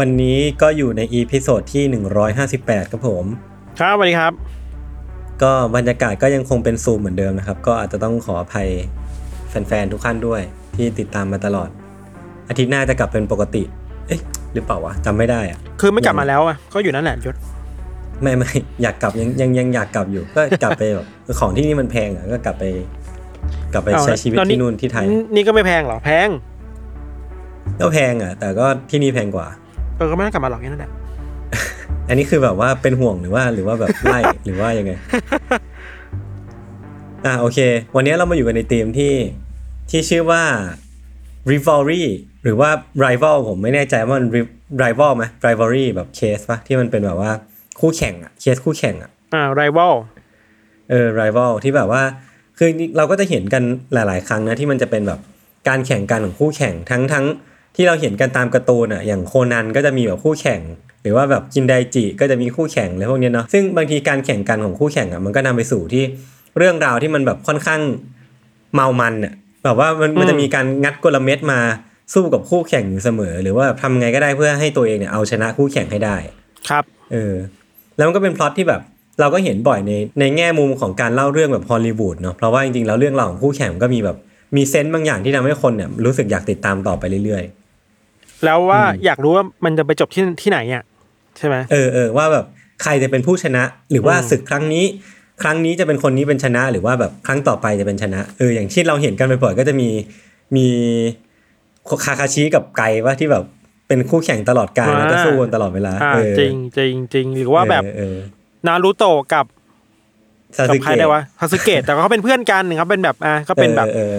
วันนี้ก็อยู่ใน episode ที่ 158 ครับผม ครับสวัสดีครับ ก็บรรยากาศก็ยังคงเป็นซูมเหมือนเดิมนะครับ ก็อาจจะต้องขออภัยแฟนๆ ทุกท่านด้วยที่ติดตามมาตลอด อาทิตย์หน้าจะกลับเป็นปกติ เอ๊ะ หรือเปล่าวะจำไม่ได้อะคือไม่กลับมาแล้วอะก็อยู่นั่นแหละยชญ์ไม่ไม่อยากกลับยังยังยังอยากกลับอยู่ ก็กลับไปแบบของที่นี่มันแพงอะก็กลับไป กลับไปเอาใช้ชีวิตแล้วที่นู่นที่ไทย นี่ก็ไม่แพงหรอแพง ก็แพงอะ แต่ก็ที่นี่แพงกว่าเออก็ไม่ต้องกลับมาหรอกแค่นั่นแหละ อันนี้คือแบบว่าเป็นห่วงหรือว่าหรือว่าแบบไล่หรือว่ายังไง อะโอเค วันนี้เรามาอยู่กันในธีมที่ที่ชื่อว่า rivalry หรือว่า rival ผมไม่แน่ใจว่ามัน rival ไหม rivalry แบบเคสปะที่มันเป็นแบบว่าคู่แข่งอะเคสคู่แข่งอะอ่าไรวอลเออ rival ที่แบบว่าคือเราก็จะเห็นกันหลาย ๆ ครั้งนะที่มันจะเป็นแบบการแข่งกันของคู่แข่งทั้งทั้ง ที่เราเห็นกันตามการ์ตูนอะอย่างโคนันก็จะมีแบบคู่แข่ง หรือว่าแบบจินไดจิก็จะมีคู่แข่งอะไรพวกเนี้ยเนาะซึ่งบางทีการแข่งกันของคู่แข่งอะมันก็นำไปสู่ที่เรื่องราวที่มันแบบค่อนข้างเมามันอะแบบว่ามันมันจะมีการงัดกลเม็ดมาสู้กับคู่แข่งอยู่เสมอ หรือว่าทำไงก็ได้เพื่อให้ตัวเองเนี่ยเอาชนะคู่แข่งให้ได้ครับเออแล้วมันก็เป็นพล็อตที่แบบเราก็เห็นบ่อยในในแง่มุมของการเล่าเรื่องแบบฮอลลีวูดเนาะเพราะว่าจริงๆแล้วเรื่องราวของคู่แข่งมันก็มีแบบมีเซนต์บางอย่างที่ทำให้คนเนี่ยรู้สึกอยากติดตามต่อไปเรื่อย แล้วว่าอยากรู้ว่ามันจะไปจบที่ที่ไหนอะใช่ไหมๆเออเออว่าแบบใครจะเป็นผู้ชนะ หรือว่าอืมศึกครั้งนี้ ครั้งนี้จะเป็นคนนี้เป็นชนะ หรือว่าแบบครั้งต่อไปจะเป็นชนะเอออย่างที่เราเห็นกันบ่อยๆก็จะมีมีคาคาชิกับไกว่าที่แบบเป็นคู่แข่งตลอดกาลแล้วก็สู้กันตลอดเวลาอ่าเออจริงจริงจริงหรือว่าแบบเออเออนารูโตะกับซากัสึใครเกะได้วะซาสึเกะแต่เขาเป็นเพื่อนกันเขาเป็นแบบอ่าก็เป็นแบบออออ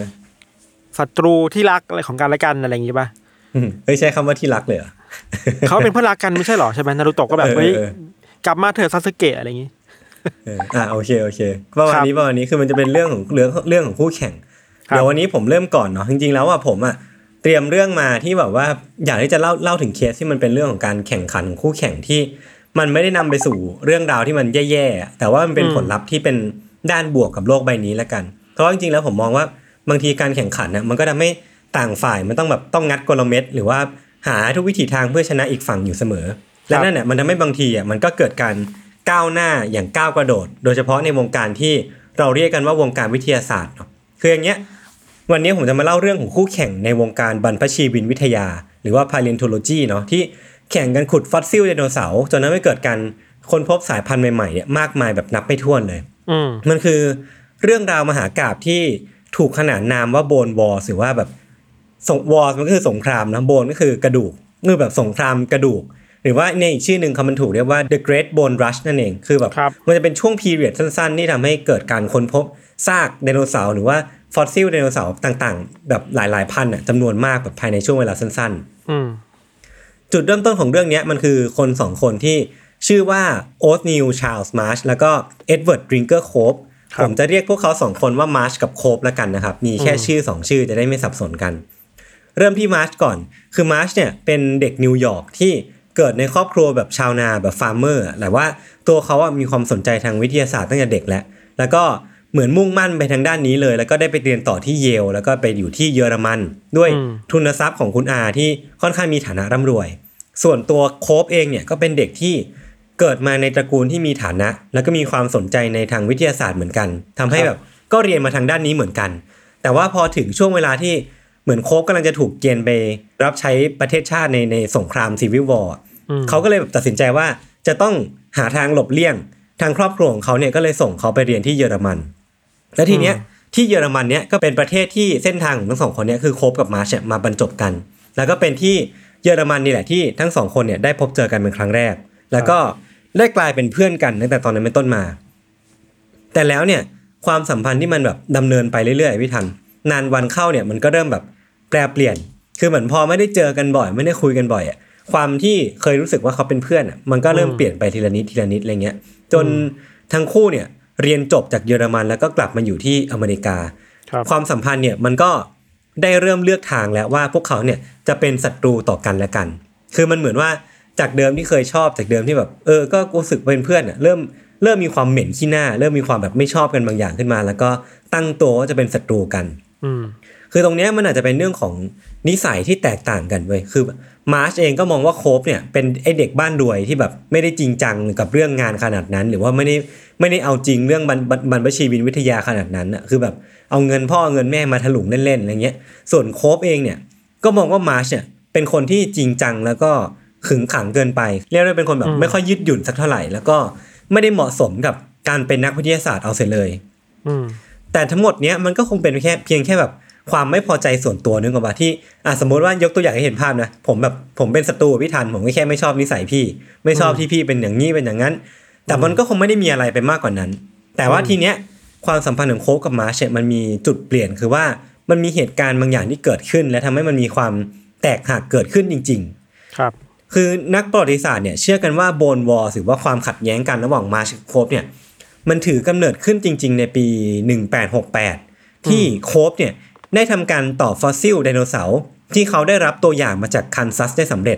ศัตรูที่รักอะไรของกันและกันอะไรอย่างงี้ป่ะอืม เฮ้ยใช้คำว่าที่รักเลยเหรอเขาเป็นเพื่อนรักกันไม่ใช่หรอใช่ไหมนารูโตะก็แบบเออเฮ้ยเออกลับมาเถอะซาสึเกะอะไรอย่างงี้เอออ่าโอเคโอเคประมาณครับนี้ประมาณนี้คือมันจะเป็นเรื่องของเรื่องเรื่องของคู่แข่งครับเดี๋ยววันนี้ผมเริ่มก่อนเนาะจริงๆแล้วอะผมอะเตรียมเรื่องมาที่แบบว่าอยากที่จะเล่าเล่าถึงเคสที่มันเป็นเรื่องของการแข่งขันของคู่แข่งที่ มันไม่ได้นำไปสู่เรื่องราวที่มันแย่ๆอะแต่ว่ามันเป็นผลลัพธ์ที่เป็นด้านบวกกับโลกใบนี้แล้วกัน เพราะว่าจริงๆแล้วผมมองว่าบางทีการแข่งขันน่ะมันก็ทำให้ ต่างฝ่ายมันต้องแบบต้องงัดกลเม็ดหรือว่าหาทุกวิถีทางเพื่อชนะอีกฝั่งอยู่เสมอ และนั่นเนี่ยมันทำให้บางทีอะมันก็เกิดการก้าวหน้าอย่างก้าวกระโดด โดยเฉพาะในวงการที่เราเรียกกันว่าวงการวิทยาศาสตร์เนาะคืออย่างเงี้ยวันนี้ผมจะมาเล่าเรื่องของคู่แข่งในวงการบรรพชีวินวิทยา หรือว่า paleontology เนาะที่แข่งกันขุดฟอสซิลไดโนเสาร์จนทำให้เกิดการค้นพบสายพันธุ์ใหม่ๆเนี่ยมากมายแบบนับไม่ถ้วนเลยอืมมันคือเรื่องราวมหากาพย์ที่ถูกขนานนามว่า Bone War หรือว่าแบบ สง war มันก็คือสงครามนะ bone ก็คือกระดูกคือแบบสงครามกระดูก หรือว่าในอีกชื่อหนึ่งคำมันถูกเรียกว่า the great bone rush นั่นเองคือแบบครับมันจะเป็นช่วง period สั้นๆ ที่ทำให้เกิดการค้นพบซากไดโนเสาร์หรือว่าฟอสซิลไดโนเสาร์ต่างๆ แบบหลายๆพันน่ะจำนวนมากแบบภายในช่วงเวลาสั้นๆอืมจุดเริ่มต้นของเรื่องเนี้ยมันคือคนสองคนที่ชื่อว่าโอธนีล ชาร์ลส์มาร์ชแล้วก็เอ็ดเวิร์ดดริงเกอร์โคบครับผมจะเรียกพวกเขาสองคนว่ามาร์ชกับโคบแล้วกันนะครับ มีแค่ชื่อสองชื่อจะได้ไม่สับสนกัน เริ่มที่มาร์ชก่อน คือมาร์ชเนี่ยเป็นเด็กนิวยอร์กที่เกิดในครอบครัวแบบชาวนาแบบ farmer แต่ว่าตัวเขาอะมีความสนใจทางวิทยาศาสตร์ตั้งแต่เด็กแล้วแล้วก็เหมือนมุ่งมั่นไปทางด้านนี้เลย แล้วก็ได้ไปเรียนต่อที่เยล แล้วก็ไปอยู่ที่เยอรมัน ด้วยทุนทรัพย์ของคุณอาที่ค่อนข้างมีฐานะร่ำรวย ส่วนตัวโคบเองเนี่ยก็เป็นเด็กที่เกิดมาในตระกูลที่มีฐานะ แล้วก็มีความสนใจในทางวิทยาศาสตร์เหมือนกันทำให้แบบก็เรียนมาทางด้านนี้เหมือนกัน แต่ว่าพอถึงช่วงเวลาที่ เหมือนโคบกำลังจะถูกเกณฑ์ไปรับใช้ประเทศชาติในในสงครามซีวิววอร์อืมเขาก็เลยแบบตัดสินใจว่าจะต้องหาทางหลบเลี่ยง ทางครอบครัวของเขาเนี่ยก็เลยส่งเขาไปเรียนที่เยอรมัน แล้วทีเนี้ยที่เยอรมันเนี่ยก็เป็นประเทศที่เส้นทางของทั้งสองคนเนี่ยคือโคบกับมาร์ชเนี่ยมาบรรจบกัน แล้วก็เป็นที่เยอรมันนี่แหละที่ทั้งสองคนเนี่ยได้พบเจอกันเป็นครั้งแรก แล้วก็ได้กลายเป็นเพื่อนกันตั้งแต่ตอนนั้นเป็นต้นมา แต่แล้วเนี่ยความสัมพันธ์ที่มันแบบดำเนินไปเรื่อยๆพี่ทันนานวันเข้าเนี่ยมันก็เริ่มแบบ แปรเปลี่ยน คือเหมือนพอไม่ได้เจอกันบ่อย ไม่ได้คุยกันบ่อยอะความที่เคยรู้สึกว่าเขาเป็นเพื่อนอะมันก็เริ่มเปลี่ยนไปทีละนิดทีละนิดอะไรเงี้ย จนทั้งคู่เนี่ยเรียนจบจากเยอรมันแล้วก็กลับมาอยู่ที่อเมริกาครับความสัมพันธ์เนี่ยมันก็ได้เริ่มเลือกทางแล้วว่าพวกเขาเนี่ยจะเป็นศัตรูต่อกันและกัน คือมันเหมือนว่าจากเดิมที่เคยชอบจากเดิมที่แบบ เออ ก็รู้สึกเป็นเพื่อนอะเริ่มเริ่มมีความเหม็นขี้หน้า เริ่มมีความแบบไม่ชอบกันบางอย่างขึ้นมา แล้วก็ตั้งตัวว่าจะเป็นศัตรูกัน อืม คือตรงเนี้ยมันอาจจะเป็นเรื่องของนิสัยที่แตกต่างกันเว้ยคือมาร์ชเองก็มองว่าโคบเนี่ยเป็นไอเด็กบ้านรวยที่แบบไม่ได้จริงจังกับเรื่องงานขนาดนั้น หรือว่าไม่ได้ไม่ได้เอาจริงเรื่องบรรบรรบรรพชีวินวิทยาขนาดนั้นอะคือแบบเอาเงินพ่อเอาเงินแม่มาถลุงเล่นๆอะไรเงี้ย ส่วนโคบเองเนี่ยก็มองว่ามาร์ชเนี่ยเป็นคนที่จริงจังแล้วก็ขึงขังเกินไปเรียกได้เป็นคนแบบไม่ค่อยยืดหยุ่นสักเท่าไหร่ แล้วก็ไม่ได้เหมาะสมกับการเป็นนักวิทยาศาสตร์เอาเสียเลยอืมแต่ทั้งหมดเนี้ยมันก็คงเป็นแค่เพียงแค่แบบ ความไม่พอใจส่วนตัวนึกออกปะที่อะสมมติว่ายกตัวอย่างให้เห็นภาพนะ ผมแบบผมเป็นศัตรูกับพี่ทันผมก็แค่ไม่ชอบนิสัยพี่ ไม่ชอบที่พี่เป็นอย่างนี้เป็นอย่างนั้น แต่มันก็คงไม่ได้มีอะไรไปมากกว่านั้น แต่ว่าทีเนี้ยความสัมพันธ์ของโค้กกับมาร์ชเนี่ยมันมีจุดเปลี่ยนคือว่ามันมีเหตุการณ์บางอย่างที่เกิดขึ้น และทำให้มันมีความแตกหักเกิดขึ้นจริง ๆ ครับ คือนักประวัติศาสตร์เนี่ยเชื่อกันว่า Bone War หรือว่าความขัดแย้งกันระหว่างมาร์ชกับโคบเนี่ยมันถือกำเนิดขึ้นจริง ๆ ในปี 1868 ที่โคบเนี่ย ได้ทำการต่อฟอสซิลไดโนเสาร์ที่เขาได้รับตัวอย่างมาจากคันซัสได้สำเร็จ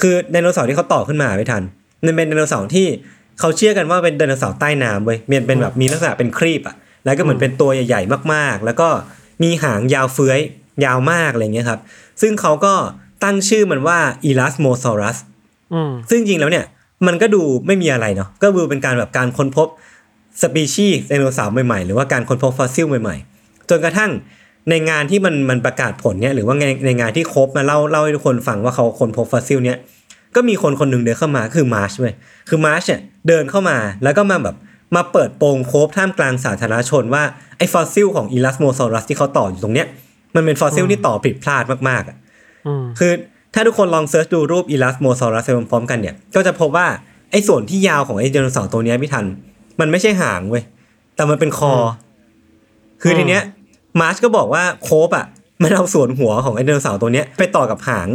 คือไดโนเสาร์ที่เขาต่อขึ้นมาพี่ทันมันเป็นไดโนเสาร์ที่เขาเชื่อกันว่าเป็นไดโนเสาร์ใต้น้ำเว้ยมันเป็นแบบมีลักษณะเป็นครีบอะแล้วก็เหมือนเป็นตัวใหญ่ๆ มากๆ แล้วก็มีหางยาวเฟื้อยยาวมากอะไรเงี้ยครับ ซึ่งเขาก็ตั้งชื่อมันว่า Elasmosaurus อืมซึ่งจริงๆแล้วเนี่ย มันก็ดูไม่มีอะไรเนาะก็ดูเป็นการแบบการค้นพบสปีชีส์ไดโนเสาร์ใหม่ๆ หรือว่าการค้นพบฟอสซิลใหม่ๆ จนกระทั่ง ในงานที่มันมันประกาศผลเนี่ยหรือว่าในในงานที่โคบมาเล่าเล่าให้ทุกคนฟังว่าเขาค้นพบฟอสซิลเนี่ยก็มีคนคนหนึ่งเดินเข้ามาคือมาร์ชเว้ยคือมาร์ชเนี่ยเดินเข้ามาแล้วก็มาแบบมาเปิดโปงโคบท่ามกลางสาธารณชนว่าไอ้ฟอสซิลของ Elasmosaurus ที่เขาต่ออยู่ตรงเนี้ยมันเป็นฟอสซิลที่ต่อผิดพลาดมากๆอะอืมคือถ้าทุกคนลอง search ดูรูป Elasmosaurus ไปพร้อมๆกันเนี่ยก็จะพบว่าไอ้ส่วนที่ยาวของไอ้ไดโนเสาร์ตัวเนี้ยพี่ทัน มันไม่ใช่หางเว้ยแต่มันเป็นคออคือทีเนี้ย มาร์ชก็บอกว่าโคบอะมันเอาส่วนหัวของไอ้ไดโนเสาร์ตัวเนี้ยไปต่อกับหาง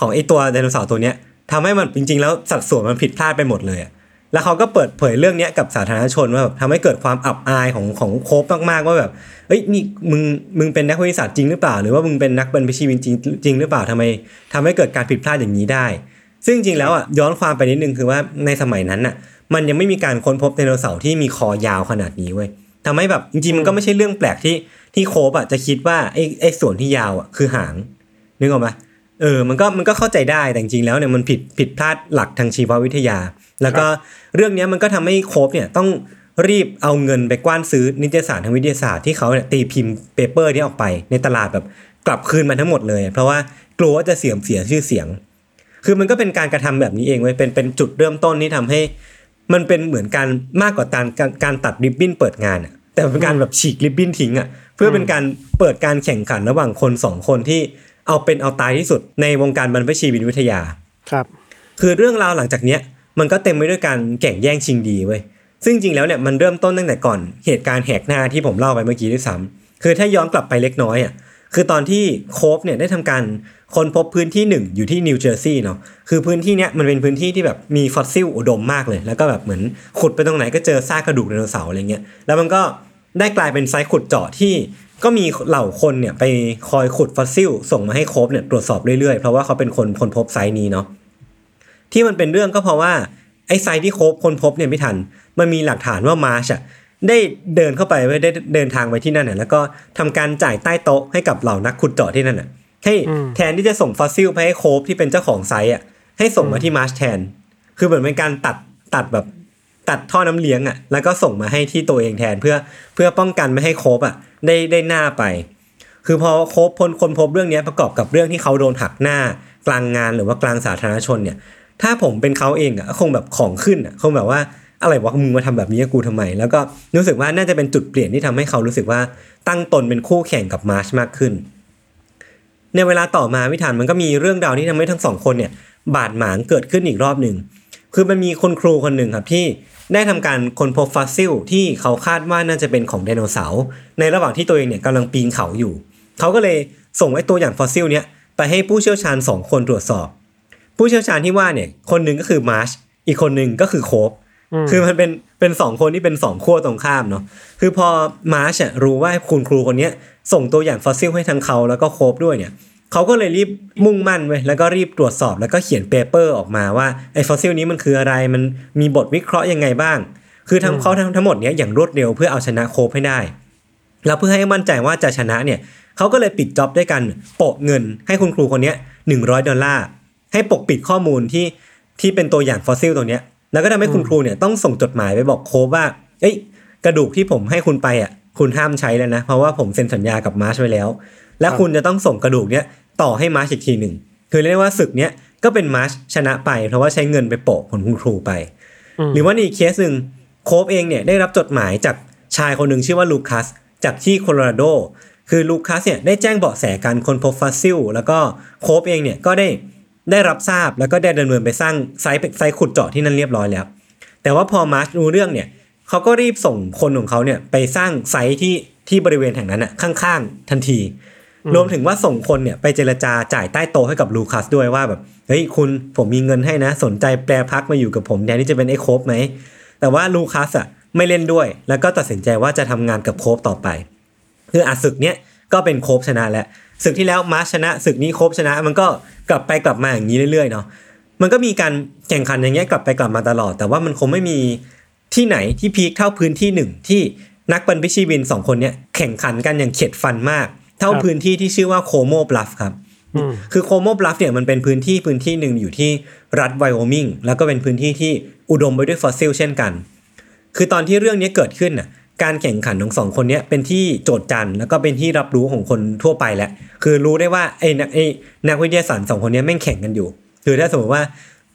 ของไอ้ตัวไดโนเสาร์ตัวเนี้ยทำให้มันจริง ๆ แล้วสัดส่วนมันผิดพลาดไปหมดเลยอะแล้วเขาก็เปิดเผยเรื่องนี้กับสาธารณชนว่าแบบทำให้เกิดความอับอายของของโคบมากๆว่าแบบเอ้ยนี่มึงมึงเป็นนักวิทยาศาสตร์จริงหรือเปล่า หรือว่ามึงเป็นนักบรรพชีวินจริงจริงหรือเปล่าทำไมทำให้เกิดการผิดพลาดอย่างนี้ได้ ซึ่งจริงแล้วอะย้อนความไปนิดนึงคือว่าในสมัยนั้นอะ มันยังไม่มีการค้นพบไดโนเสาร์ที่มีคอยาวขนาดนี้เว้ยทำให้แบบจริงๆมันก็ไม่ใช่เรื่องแปลกที่ ที่โคบอะจะคิดว่าไอ้ไอ้ส่วนที่ยาวอะคือหาง นึกออกไหมเออ มันก็มันก็เข้าใจได้แต่จริงๆแล้วเนี่ยมันผิดผิดพลาดหลักทางชีววิทยา แล้วก็เรื่องเนี้ยมันก็ทำให้โคบเนี่ยต้องรีบเอาเงินไปกว้านซื้อนิตยสารทางวิทยาศาสตร์ที่เขาเนี่ยตีพิมพ์ paper นี้ออกไปในตลาดแบบกลับคืนมาทั้งหมดเลย เพราะว่ากลัวว่าจะเสื่อมเสียชื่อเสียง คือมันก็เป็นการกระทำแบบนี้เองเว้ยเป็นเป็นจุดเริ่มต้นที่ทำให้ มันเป็นเหมือนการมากกว่าการการการตัดริบบิ้นเปิดงานอะ แต่เป็นการแบบฉีกริบบิ้นทิ้งอะเพื่อเป็นการเปิดการแข่งขันระหว่างคนสองคนที่เอาเป็นเอาตายที่สุดในวงการบรรพชีวินวิทยาครับ คือเรื่องราวหลังจากเนี้ยมันก็เต็มไปด้วยการแก่งแย่งชิงดีเว้ยซึ่งจริงแล้วเนี่ยมันเริ่มต้นตั้งแต่ก่อนเหตุการณ์แหกหน้าที่ผมเล่าไปเมื่อกี้ด้วยซ้ำคือถ้าย้อนกลับไปเล็กน้อยอะคือตอนที่โคบเนี่ยได้ทำการค้นพบพื้นที่หนึ่งอยู่ที่นิวเจอร์ซีย์เนาะคือพื้นที่เนี้ยมันเป็นพื้นที่ที่แบบมีฟอสซิลอุดมมากเลย แล้วก็แบบเหมือนขุดไปตรงไหนก็เจอซากกระดูกไดโนเสาร์อะไรเงี้ยแล้วมันก็ ได้กลายเป็น site ขุดเจาะที่ก็มีเหล่าคนเนี่ยไปคอยขุดฟอสซิล ส่งมาให้โคบเนี่ยตรวจสอบเรื่อยๆ เพราะว่าเขาเป็นคนค้นพบ site นี้เนาะที่มันเป็นเรื่องก็เพราะว่าไอ้ site ที่โคบค้นพบเนี่ยพี่ทัน มันมีหลักฐานว่ามาร์ชอะได้เดินเข้าไปเว้ยได้เดินทางไปที่นั่นน่ะแล้วก็ทำการจ่ายใต้โต๊ะให้กับเหล่านักขุดเจาะที่นั่นน่ะให้อืมแทนที่จะส่งฟอสซิลไปให้โคบที่เป็นเจ้าของ site อะให้ส่งมาที่มาร์ชแทน คือเหมือนเป็นการตัดตัดแบบ ตัดท่อน้ำเลี้ยงอะแล้วก็ส่งมาให้ที่ตัวเองแทนเพื่อเพื่อป้องกันไม่ให้โคบอะได้ได้หน้าไป คือพอโคบค้นพบเรื่องนี้ประกอบกับเรื่องที่เขาโดนหักหน้ากลางงานหรือว่ากลางสาธารณชนเนี่ย ถ้าผมเป็นเขาเองอะคงแบบของขึ้นอะคงแบบว่าอะไรวะมึงมาทำแบบนี้กับกูทำไม แล้วก็รู้สึกว่าน่าจะเป็นจุดเปลี่ยนที่ทำให้เขารู้สึกว่าตั้งตนเป็นคู่แข่งกับมาร์ชมากขึ้น ในเวลาต่อมาพี่ทันมันก็มีเรื่องราวที่ทำให้ทั้งสองคนเนี่ยบาดหมางเกิดขึ้นอีกรอบหนึ่ง คือมันมีคนครูคนหนึ่งครับที่ ได้ทำการค้นพบฟอสซิลที่เขาคาดว่าน่าจะเป็นของไดโนเสาร์ในระหว่างที่ตัวเองเนี่ยกำลังปีนเขาอยู่ เขาก็เลยส่งไอ้ตัวอย่างฟอสซิลเนี้ยไปให้ผู้เชี่ยวชาญสองคนตรวจสอบ ผู้เชี่ยวชาญที่ว่าเนี่ยคนหนึ่งก็คือมาร์ชอีกคนหนึ่งก็คือโคบคือมันเป็นเป็นสองคนที่เป็นสองขั้วตรงข้ามเนาะคือพอมาร์ชอะรู้ว่าคุณครูคนเนี้ยส่งตัวอย่างฟอสซิลให้ทั้งเขาแล้วก็โคบด้วยเนี่ย เขาก็เลยรีบมุ่งมั่นเว้ยแล้วก็รีบตรวจสอบแล้วก็เขียน paper ออกมาว่าไอ้ฟอสซิลนี้มันคืออะไรมันมีบทวิเคราะห์ยังไงบ้าง คือทำเขาทั้งทั้งหมดเนี้ยอย่างรวดเร็วเพื่อเอาชนะโคบให้ได้ แล้วเพื่อให้มั่นใจว่าจะชนะเนี่ยเขาก็เลยปิด job ด้วยการโปะเงินให้คุณครูคนเนี้ยหนึ่งร้อยดอลลาร์ให้ปกปิดข้อมูลที่ที่เป็นตัวอย่างฟอสซิลตัวเนี้ย แล้วก็ทำให้คุณครูเนี่ยต้องส่งจดหมายไปบอกโคบว่า เอ้ย กระดูกที่ผมให้คุณไปอะคุณห้ามใช้แล้วนะ เพราะว่าผมเซ็นสัญญากับมาร์ชไว้แล้ว และคุณจะต้องส่งกระดูกเนี้ยต่อให้มาร์ชอีกทีหนึ่งคือเรียกได้ว่าศึกเนี้ยก็เป็นมาร์ชชนะไปเพราะว่าใช้เงินไปโปะผลคุณครูไป หรือว่าในอีกเคสหนึ่งโคบเองเนี่ยได้รับจดหมายจากชายคนหนึ่งชื่อว่าลูคัสจากที่โคโลราโดคือลูคัสเนี่ยได้แจ้งเบาะแสการค้นพบฟอสซิล แล้วก็โคบเองเนี่ยก็ได้ได้รับทราบแล้วก็ได้ดำเนินไปสร้างไซต์ไซต์ขุดเจาะที่นั่นเรียบร้อยแล้ว แต่ว่าพอมาร์ชรู้เรื่องเนี่ยเขาก็รีบส่งคนของเขาเนี่ยไปสร้างไซต์ที่ที่บริเวณแห่งนั้นอะข้างๆทันที รวมถึงว่าส่งคนเนี่ยไปเจรจาจ่ายใต้โต๊ะให้กับลูคัสด้วยว่าแบบเฮ้ยคุณผมมีเงินให้นะ สนใจแปลพักมาอยู่กับผมแทนที่จะเป็นไอ้โคบไหมแต่ว่าลูคัสอะไม่เล่นด้วย แล้วก็ตัดสินใจว่าจะทำงานกับโคบต่อไป คืออาศึกเนี้ยก็เป็นโคบชนะแล้วศึกที่แล้วมาร์ชชนะศึกนี้โคบชนะ มันก็กลับไปกลับมาอย่างนี้เรื่อยๆเนาะมันก็มีการแข่งขันอย่างเงี้ยกลับไปกลับมาตลอด แต่ว่ามันคงไม่มีที่ไหนที่ peak เท่าพื้นที่หนึ่งที่นักบรรพชีวินสองคนเนี้ยแข่งขันกันอย่างเข็ดฟันมาก เท่าครับพื้นที่ที่ชื่อว่า Como Bluff ครับอืมคือ Como Bluff เนี่ยมันเป็นพื้นที่พื้นที่หนึ่งอยู่ที่รัฐไวโอมิงแล้วก็เป็นพื้นที่ที่อุดมไปด้วยฟอสซิลเช่นกัน คือตอนที่เรื่องนี้เกิดขึ้นน่ะการแข่งขันของสองคนเนี้ยเป็นที่โจทย์จันทร์แล้วก็เป็นที่รับรู้ของคนทั่วไปแล้วคือรู้ได้ว่าไอ้นักไอ้นักวิทยาศาสตร์สองคนเนี้ยแม่งแข่งกันอยู่ คือถ้าสมมติว่า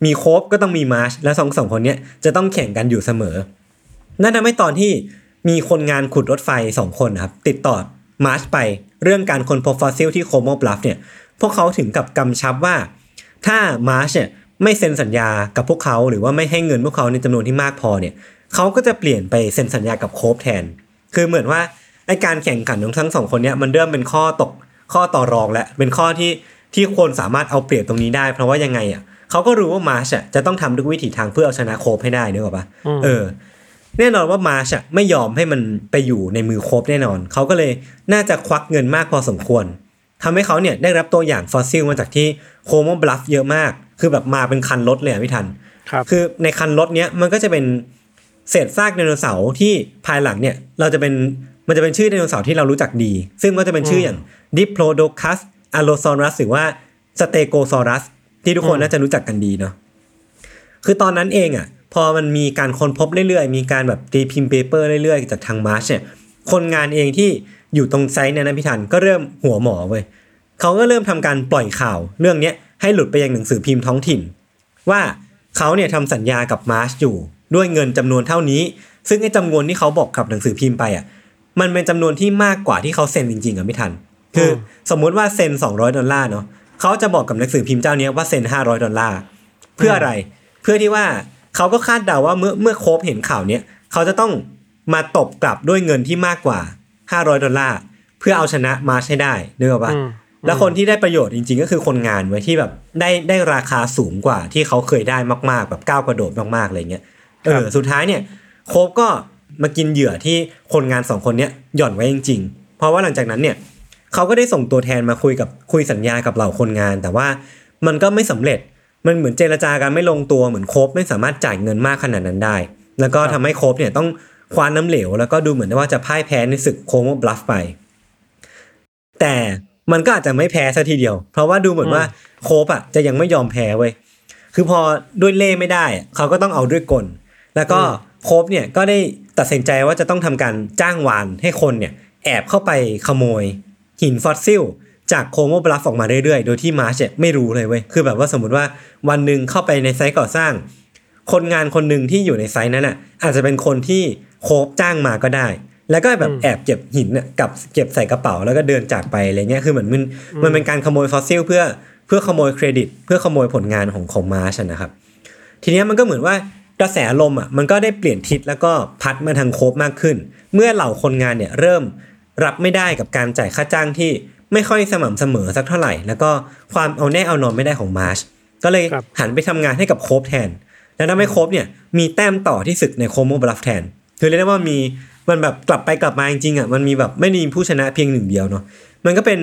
มีโคบก็ต้องมีมาร์ชและสองสองคนเนี้ยจะต้องแข่งกันอยู่เสมอ นั่นทำให้ตอนที่มีคนงานขุดรถไฟสองคนนะครับติดต่อ มาร์ชไปเรื่องการค้นพบฟอสซิลที่ Como Bluff เนี่ยพวกเขาถึงกับกำชับว่า ถ้ามาร์ชเนี่ยไม่เซ็นสัญญากับพวกเขาหรือว่าไม่ให้เงินพวกเขาในจำนวนที่มากพอเนี่ยเขาก็จะเปลี่ยนไปเซ็นสัญญากับโคบแทน คือเหมือนว่าไอการแข่งขันของทั้งสองคนเนี่ยมันเริ่มเป็นข้อตกข้อต่อรองและเป็นข้อที่ที่คนสามารถเอาเปรียบตรงนี้ได้ เพราะว่ายังไงอะเขาก็รู้ว่ามาร์ชอะจะต้องทำทุกวิถีทางเพื่อเอาชนะโคบให้ได้นึกออกปะเออ แน่นอนว่ามาร์ชอะไม่ยอมให้มันไปอยู่ในมือโคบแน่นอน เขาก็เลยน่าจะควักเงินมากพอสมควรทำให้เขาเนี่ยได้รับตัวอย่างฟอสซิลมาจากที่ Como Bluff เยอะมาก คือแบบมาเป็นคันรถเลยอะพี่ทันครับคือในคันรถเนี้ยมันก็จะเป็นเศษซากไดโนเสาร์ที่ภายหลังเนี่ยเราจะเป็นมันจะเป็นชื่อไดโนเสาร์ที่เรารู้จักดี ซึ่งก็จะเป็นชื่ออย่าง Diplodocus Allosaurus หรือว่า Stegosaurus ที่ทุกคนน่าจะรู้จักกันดีเนาะคือตอนนั้นเองอะ พอมันมีการค้นพบเรื่อยๆ มีการแบบตีพิมพ์ paper เรื่อยๆ จากทางมาร์ชเนี่ยคนงานเองที่อยู่ตรงไซต์เนี่ยนะพี่ทันก็เริ่มหัวหมอเว้ยเขาก็เริ่มทำการปล่อยข่าวเรื่องเนี้ยให้หลุดไปยังหนังสือพิมพ์ท้องถิ่น ว่าเขาเนี่ยทำสัญญากับมาร์ชอยู่ด้วยเงินจำนวนเท่านี้ ซึ่งไอ้จำนวนที่เขาบอกกับหนังสือพิมพ์ไปอะมันเป็นจำนวนที่มากกว่าที่เขาเซ็นจริงๆอะพี่ทัน คืออสมมุติว่าเซ็น 200 ดอลลาร์เนาะเขาจะบอกกับหนังสือพิมพ์เจ้าเนี้ยว่าเซ็น 500 ดอลลาร์เพื่ออะไร เพื่อที่ว่า เขาก็คาดเดาว่าเมื่อเมื่อโคบเห็นข่าวเนี้ยเขาจะต้องมาตบกลับด้วยเงินที่มากกว่า 500 ดอลลาร์เพื่อเอาชนะมาร์ชให้ได้นึกออกปะอืมแล้วคนที่ได้ประโยชน์จริง ๆ ก็คือคนงานไว้ที่แบบได้ได้ราคาสูงกว่าที่เขาเคยได้มากๆแบบก้าวกระโดดมากๆอะไรเงี้ยเออสุดท้ายเนี่ยโคบก็มากินเหยื่อที่คนงานสองคนเนี้ยหย่อนไว้จริง ๆ เพราะว่าหลังจากนั้นเนี่ยเขาก็ได้ส่งตัวแทนมาคุยกับคุยสัญญากับเหล่าคนงาน แต่ว่ามันก็ไม่สำเร็จ มันเหมือนเจรจากันไม่ลงตัวเหมือนโคบไม่สามารถจ่ายเงินมากขนาดนั้นได้ แล้วก็ทำให้โคบเนี่ยต้องคว้านน้ำเหลว แล้วก็ดูเหมือนว่าจะพ่ายแพ้ในศึกโคโมบลัฟไป แต่มันก็อาจจะไม่แพ้ซะทีเดียว เพราะว่าดูเหมือนว่าโคบอะจะยังไม่ยอมแพ้เว้ยคือพอด้วยเล่ไม่ได้อะเขาก็ต้องเอาด้วยกล แล้วก็โคบเนี่ยก็ได้ตัดสินใจว่าจะต้องทำการจ้างวานให้คนเนี่ยแอบเข้าไปขโมยหินฟอสซิล จากโคโมบลัฟออกมาเรื่อยๆ โดยที่มาร์ชเนี่ยไม่รู้เลยเว้ย คือแบบว่าสมมติว่าวันหนึ่งเข้าไปในไซต์ก่อสร้าง คนงานคนหนึ่งที่อยู่ในไซต์นั้นอะ อาจจะเป็นคนที่โคบจ้างมาก็ได้ แล้วก็แบบแอบเก็บหินน่ะกับเก็บใส่กระเป๋าแล้วก็เดินจากไปอะไรเงี้ย คือเหมือนมันมันเป็นการขโมยฟอสซิลเพื่อเพื่อขโมยเครดิต เพื่อขโมยผลงานของของมาร์ชอะนะครับ ทีเนี้ยมันก็เหมือนว่ากระแสลมอะมันก็ได้เปลี่ยนทิศแล้วก็พัดมาทางโคบมากขึ้น เมื่อเหล่าคนงานเนี่ยเริ่มรับไม่ได้กับการจ่ายค่าจ้างที่ ไม่ค่อยสม่ำเสมอสักเท่าไหร่ แล้วก็ความเอาแน่เอานอนไม่ได้ของมาร์ชก็เลยครับหันไปทำงานให้กับโคบแทน แล้วทำให้โคบเนี่ยมีแต้มต่อที่ศึกในโคโมบลัฟแทน คือเรียกได้ว่ามีมันแบบกลับไปกลับมาจริงๆอะมันมีแบบไม่ได้มีผู้ชนะเพียงหนึ่งเดียวเนาะมันก็เป็น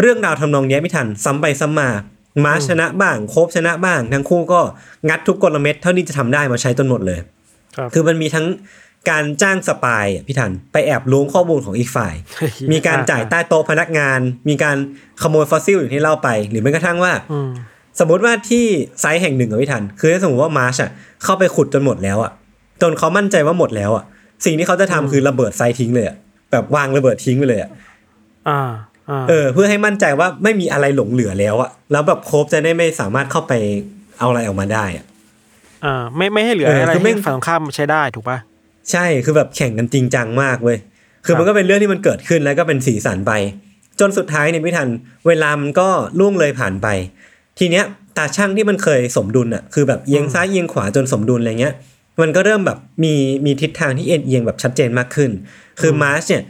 เรื่องราวทำนองเนี้ยพี่ทันซ้ำไปซ้ำมามาร์ชชนะบ้างโคบชนะบ้าง ทั้งคู่ก็งัดทุกกลเม็ดเท่าที่จะทำได้มาใช้จนหมดเลยครับคือมันมีทั้ง การจ้าง spy อะพี่ทันไปแอบล้วงข้อมูลของอีกฝ่าย มีการจ่ายใต้โต๊ะพนักงาน มีการขโมยฟอสซิลอย่างที่เล่าไป หรือแม้กระทั่งว่าอืมสมมติว่าที่ไซต์แห่งหนึ่งอะพี่ทัน คือถ้าสมมติว่ามาร์ชอะเข้าไปขุดจนหมดแล้วอะจนเขามั่นใจว่าหมดแล้วอะสิ่งที่เขาจะทำคือระเบิดไซต์ทิ้งเลยอะแบบวางระเบิดทิ้งไปเลยอะอ่าอ่าเออ เพื่อให้มั่นใจว่าไม่มีอะไรหลงเหลือแล้วอะแล้วแบบโคบจะได้ไม่สามารถเข้าไปเอาอะไรออกมาได้อะอ่าไม่ไม่ให้เหลือเอออะไรคือไม่ให้ฝั่งตรงข้ามใช้ได้ถูกปะ ใช่คือแบบแข่งกันจริงจังมากเว้ยคือมันก็เป็นเรื่องที่มันเกิดขึ้นแล้วก็เป็นสีสันไป จนสุดท้ายเนี่ยพี่ทันเวลามันก็ล่วงเลยผ่านไป ทีเนี้ยตาช่างที่มันเคยสมดุลอะคือแบบเอียงซ้ายเอียงขวาจนสมดุลอะไรเงี้ย มันก็เริ่มแบบมีมีทิศทางที่เอ็นเอียงแบบชัดเจนมากขึ้น คือมาร์ชเนี่ย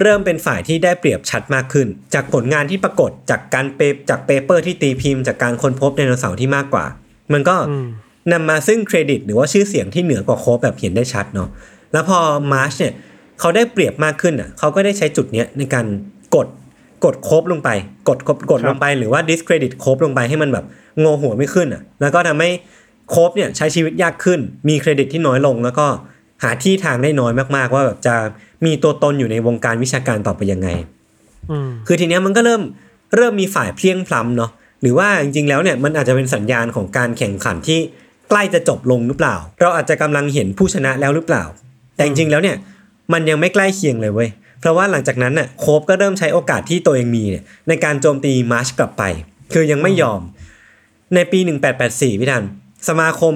เริ่มเป็นฝ่ายที่ได้เปรียบชัดมากขึ้น จากผลงานที่ปรากฏจากการเปจาก paper ที่ตีพิมพ์จากการค้นพบไดโนเสาร์ที่มากกว่า มันก็อืมนำมาซึ่งเครดิต หรือว่าชื่อเสียงที่เหนือกว่าโคบแบบเห็นได้ชัดเนาะ แล้วพอมาร์ชเนี่ยเขาได้เปรียบมากขึ้นอะเขาก็ได้ใช้จุดเนี้ยในการกดกดโคบลงไป กดกดกดครับลงไปหรือว่า discredit โคบลงไปให้มันแบบงอหัวไม่ขึ้นอะแล้วก็ทำให้โคบเนี่ยใช้ชีวิตยากขึ้น มีเครดิตที่น้อยลงแล้วก็หาที่ทางได้น้อยมากๆ ว่าแบบจะมีตัวตนอยู่ในวงการวิชาการต่อไปยังไงอืมคือทีเนี้ยมันก็เริ่มเริ่มมีฝ่ายเพลียงพล้ำเนาะหรือว่าจริงๆแล้วเนี่ยมันอาจจะเป็นสัญญาณของการแข่งขันที่ใกล้จะจบลงหรือเปล่า เราอาจจะกำลังเห็นผู้ชนะแล้วหรือเปล่า แต่จริงๆแล้วเนี่ยมันยังไม่ใกล้เคียงเลยเว้ยเพราะว่าหลังจากนั้นน่ะโคบก็เริ่มใช้โอกาสที่ตัวเองมีเนี่ยในการโจมตีมาร์ชกลับไป คือยังไม่ยอม ในปี 1884 พี่ทันสมาคม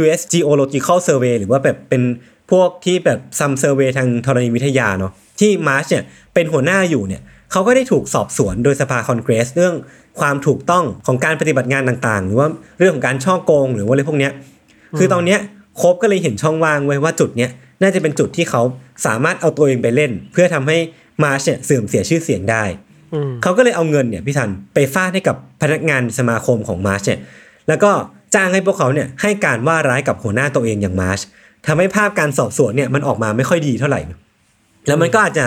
US Geological Survey หรือว่าแบบเป็นพวกที่แบบทำ survey ทางธรณีวิทยาเนาะที่มาร์ชเนี่ยเป็นหัวหน้าอยู่เนี่ยเขาก็ได้ถูกสอบสวนโดยสภาคอนเกรส เรื่องความถูกต้องของการปฏิบัติงานต่างๆ หรือว่าเรื่องของการช่อโกงหรือว่าอะไรพวกเนี้ยคือตอนเนี้ยโคบก็เลยเห็นช่องว่างเว้ยว่าจุดเนี้ย น่าจะเป็นจุดที่เขาสามารถเอาตัวเองไปเล่น เพื่อทำให้มาร์ชเนี่ยเสื่อมเสียชื่อเสียงได้อืมเขาก็เลยเอาเงินเนี่ยพี่ทันไปฟาดให้กับพนักงานสมาคมของมาร์ชเนี่ยแล้วก็จ้างให้พวกเขาเนี่ยให้การว่าร้ายกับหัวหน้าตัวเองอย่างมาร์ชทำให้ภาพการสอบสวนเนี่ยมันออกมาไม่ค่อยดีเท่าไหร่ แล้วมันก็อาจจะ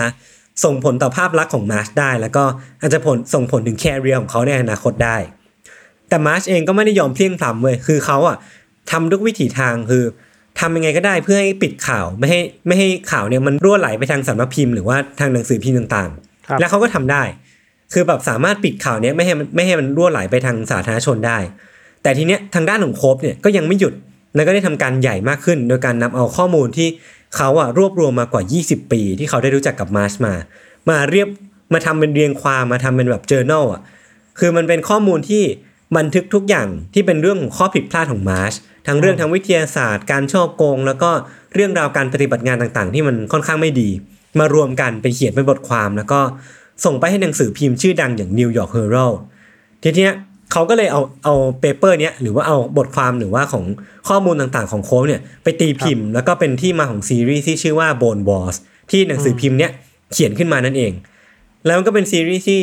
ส่งผลต่อภาพลักษณ์ของมาร์ชได้ แล้วก็อาจจะผลส่งผลถึง career ของเขาในอนาคตได้ แต่มาร์ชเองก็ไม่ได้ยอมเพลียงพล้ำเว้ยคือเขาอะทำทุกวิถีทางคือ ทำยังไงก็ได้เพื่อให้ปิดข่าวไม่ให้ไม่ให้ข่าวเนี่ยมันรั่วไหลไปทางสำนักพิมพ์หรือว่าทางหนังสือพิมพ์ต่างครับๆแล้วเขาก็ทำได้ คือแบบสามารถปิดข่าวเนี้ยไม่ให้มันไม่ให้มันรั่วไหลไปทางสาธารณชนได้ แต่ทีเนี้ยทางด้านของโคบเนี่ยก็ยังไม่หยุดแล้วก็ได้ทำการใหญ่มากขึ้น โดยการนำเอาข้อมูลที่เขาอะรวบรวมมากว่า 20 ปี ที่เขาได้รู้จักกับมาร์ชมา มาเรียบมาทำเป็นเรียงความมาทำเป็นแบบ journal อะคือมันเป็นข้อมูลที่บันทึกทุกอย่างที่เป็นเรื่องของข้อผิดพลาดของมาร์ช ทั้งเรื่องทางวิทยาศาสตร์ การช่อโกง แล้วก็เรื่องราวการปฏิบัติงานต่างๆ ที่มันค่อนข้างไม่ดี มารวมกันเป็นเขียนเป็นบทความแล้วก็ส่งไปให้หนังสือพิมพ์ชื่อดังอย่าง New York Herald ทีเนี้ยเขาก็เลยเอาเอา paper เนี้ยหรือว่าเอาบทความหรือว่าของข้อมูลต่างๆของโคบเนี่ยไปตีพิมพ์ แล้วก็เป็นที่มาของซีรีส์ที่ชื่อว่า Bone Wars ที่หนังสือพิมพ์เนี้ยเขียนขึ้นมานั่นเอง แล้วมันก็เป็นซีรีส์ที่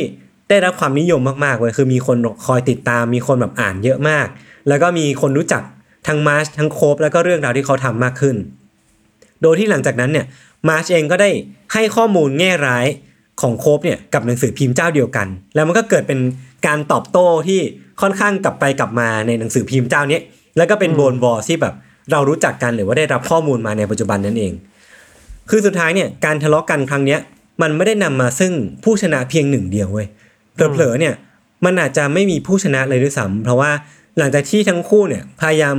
ได้รับความนิยมมากๆเลยคือมีคนคอยติดตามมีคนแบบอ่านเยอะมาก แล้วก็มีคนรู้จัก ทั้งมาร์ชทั้งโคบแล้วก็เรื่องราวที่เขาทำมากขึ้น โดยที่หลังจากนั้นเนี่ยมาร์ชเองก็ได้ให้ข้อมูลแง่ร้ายของโคบเนี่ยกับหนังสือพิมพ์เจ้าเดียวกัน แล้วมันก็เกิดเป็นการตอบโต้ที่ค่อนข้างกลับไปกลับมาในหนังสือพิมพ์เจ้าเนี้ยแล้วก็เป็นโบนวอร์ที่แบบเรารู้จักกันหรือว่าได้รับข้อมูลมาในปัจจุบันนั่นเอง คือสุดท้ายเนี่ยการทะเลาะกันครั้งเนี้ยมันไม่ได้นำมาซึ่งผู้ชนะเพียงหนึ่งเดียวเว้ยเผลอๆเนี่ยมันอาจจะไม่มีผู้ชนะเลยด้วยซ้ำเพราะว่า หลังจากที่ทั้งคู่เนี่ยพยายาม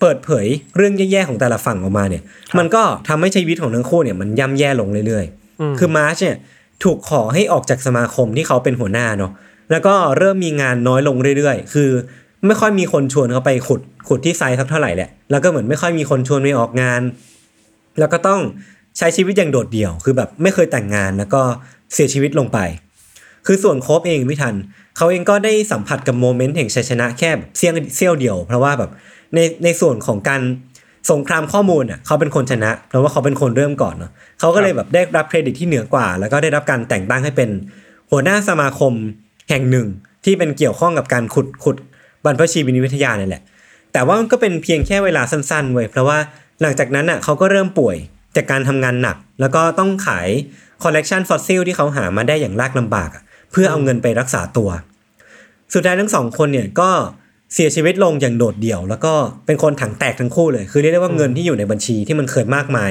เปิดเผยเรื่องแย่ๆของแต่ละฝั่งออกมาเนี่ย มันก็ทำให้ชีวิตของทั้งคู่เนี่ยมันย่ำแย่ลงเรื่อยอืมๆคือมาร์ชเนี่ยถูกขอให้ออกจากสมาคมที่เขาเป็นหัวหน้าเนาะแล้วก็เริ่มมีงานน้อยลงเรื่อยๆ คือไม่ค่อยมีคนชวนเขาไปขุดขุดที่ไซต์สักเท่าไหร่แหละ แล้วก็เหมือนไม่ค่อยมีคนชวนไปออกงาน แล้วก็ต้องใช้ชีวิตอย่างโดดเดี่ยว คือแบบไม่เคยแต่งงานแล้วก็เสียชีวิตลงไป คือส่วนโคบเองพี่ทัน เขาเองก็ได้สัมผัสกับ moment แห่งชัยชนะแค่เสี้ยวเสี้ยวเดียว เพราะว่าแบบในในส่วนของการสงครามข้อมูลอะเขาเป็นคนชนะเพราะว่าเขาเป็นคนเริ่มก่อนเนาะเขาก็เลยแบบได้รับเครดิตที่เหนือกว่า แล้วก็ได้รับการแต่งตั้งให้เป็นหัวหน้าสมาคมแห่งหนึ่งที่เป็นเกี่ยวข้องกับการขุดขุดบรรพชีวินวิทยาเนี่ยแหละ แต่ว่ามันก็เป็นเพียงแค่เวลาสั้นๆเว้ยเพราะว่าหลังจากนั้นอะเขาก็เริ่มป่วยจากการทำงานหนัก แล้วก็ต้องขายคอลเลกชันฟอสซิลที่เขาหามาได้อย่างยากลำบากอะ เพื่อเอาเงินไปรักษาตัว สุดท้ายทั้งสองคนเนี่ยก็เสียชีวิตลงอย่างโดดเดี่ยว แล้วก็เป็นคนถังแตกทั้งคู่เลย คือเรียกได้ว่าเงินที่อยู่ในบัญชีที่มันเคยมากมาย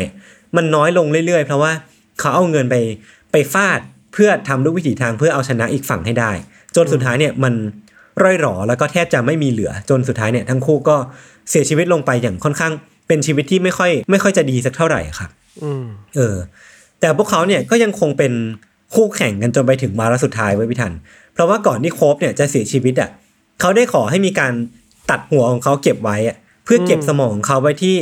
มันน้อยลงเรื่อยๆ เพราะว่าเขาเอาเงินไปไปฟาดเพื่อทำด้วยวิถีทางเพื่อเอาชนะอีกฝั่งให้ได้ จนสุดท้ายเนี่ยมันร่อยหรอแล้วก็แทบจะไม่มีเหลือจนสุดท้ายเนี่ยทั้งคู่ก็เสียชีวิตลงไปอย่างค่อนข้าง เป็นชีวิตที่ไม่ค่อย ไม่ค่อยจะดีสักเท่าไหร่ครับอืมเออ แต่พวกเขาเนี่ยก็ยังคงเป็น คู่แข่งกันจนไปถึงวาระสุดท้ายเว้ยพี่ทัน เพราะว่าก่อนที่โคบเนี่ยจะเสียชีวิตอะเขาได้ขอให้มีการตัดหัวของเขาเก็บไว้อะเพื่อเก็บสมองของเขาไว้ที่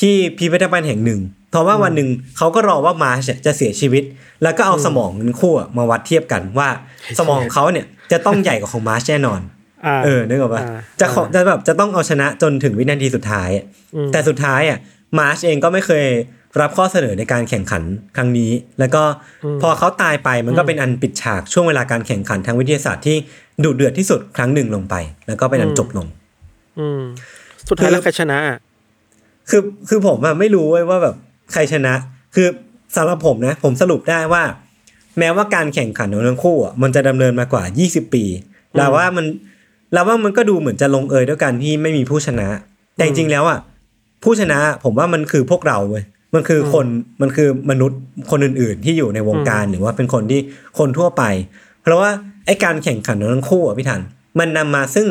ที่พิพิธภัณฑ์แห่งหนึ่ง เพราะว่าวันหนึ่งเขาก็รอว่ามาร์ชเนี่ยจะเสียชีวิต แล้วก็เอาสมองทั้งคู่อะมาวัดเทียบกันว่า สมองของเขาเนี่ยจะต้องใหญ่กว่าของมาร์ชแน่นอนอ่าเออนึกออกปะอ่าจะขอจะแบบจะต้องเอาชนะจนถึงวินาทีสุดท้ายอะอืมแต่สุดท้ายอะมาร์ชเองก็ไม่เคย รับข้อเสนอในการแข่งขันครั้งนี้ แล้วก็พอเขาตายไปมันก็เป็นอันปิดฉากช่วงเวลาการแข่งขันทางวิทยาศาสตร์ที่ดุเดือดที่สุดครั้งหนึ่งลงไป แล้วก็เป็นอันจบลง อืมสุดท้ายแล้วใครชนะอะคือคือผมอะไม่รู้เว้ยว่าแบบใครชนะ คือสำหรับผมนะ ผมสรุปได้ว่า แม้ว่าการแข่งขันของทั้งคู่อะมันจะดำเนินมากว่า 20 ปีแล้วว่ามันแล้วว่ามันก็ดูเหมือนจะลงเอยด้วยกันที่ไม่มีผู้ชนะ แต่จริงๆแล้วอะผู้ชนะผมว่ามันคือพวกเราเว้ย มันคือคนมันคือมนุษย์คนอื่น ๆ ที่อยู่ในวงการหรือว่าเป็นคนที่คนทั่วไป เพราะว่าไอ้การแข่งขันของทั้งคู่อะพี่ทัน มันนำมาซึ่ง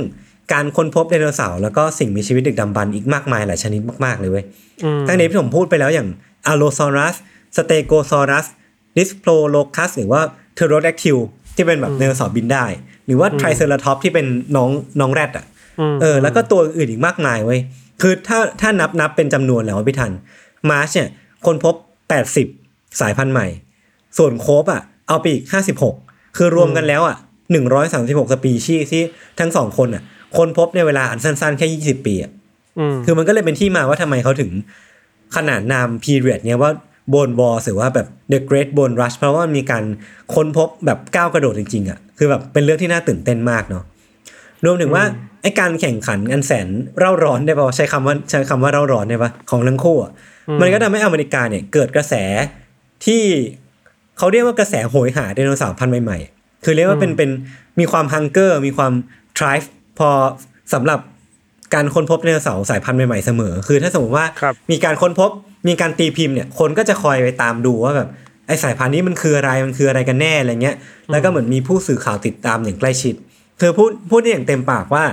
การค้นพบไดโนเสาร์แล้วก็สิ่งมีชีวิตดึกดำบรรพ์อีกมากมายหลายชนิดมากๆเลยเว้ยอืมทั้งนี้ที่ผมพูดไปแล้วอย่าง Allosaurus Stegosaurus Diplodocus หรือว่า Pterodactyl ที่เป็นแบบไดโนเสาร์บินได้ หรือว่า Triceratops ที่เป็นน้องน้องแรดอะมเออแล้วก็ตัวอื่นอีกมากมายเว้ยคือถ้าถ้านับนับเป็นจำนวนแล้วพี่ทัน มาร์ชเนี่ยค้นพบ 80 สายพันธุ์ใหม่ ส่วนโคบอะเอาไปอีก 56 คือรวมกันแล้วอะ 136 สปีชีส์ที่ทั้งสองคนอะ ค้นพบในเวลาอันสั้นๆ แค่ 20 ปีอะอืมคือมันก็เลยเป็นที่มาว่าทำไมเขาถึงขนานนาม period เนี้ยว่า Bone War หรือว่าแบบ The Great Bone Rush เพราะว่ามีการค้นพบแบบก้าวกระโดดจริงๆอะคือแบบเป็นเรื่องที่น่าตื่นเต้นมากเนาะรวมถึงว่าไอการแข่งขันอันแสนเร่าร้อนได้ป่าวะใช้คำว่าใช้คำว่าเร่าร้อนได้ปะของทั้งคู่อะ มันก็ทำให้อเมริกาเนี่ยเกิดกระแสที่เขาเรียกว่ากระแสโหยหาไดโนเสาร์พันธุ์ใหม่ๆ คือเรียกว่าเป็นเป็นมีความฮังเกอร์มีความ drive พอสำหรับการค้นพบไดโนเสาร์สายพันธุ์ใหม่ๆเสมอ คือถ้าสมมติว่าครับมีการค้นพบมีการตีพิมพ์เนี่ยคนก็จะคอยไปตามดูว่าแบบไอสายพันธุ์นี้มันคืออะไรมันคืออะไรกันแน่อะไรเงี้ย แล้วก็เหมือนมีผู้สื่อข่าวติดตามอย่างใกล้ชิด เธอพูดพูดได้อย่างเต็มปากว่า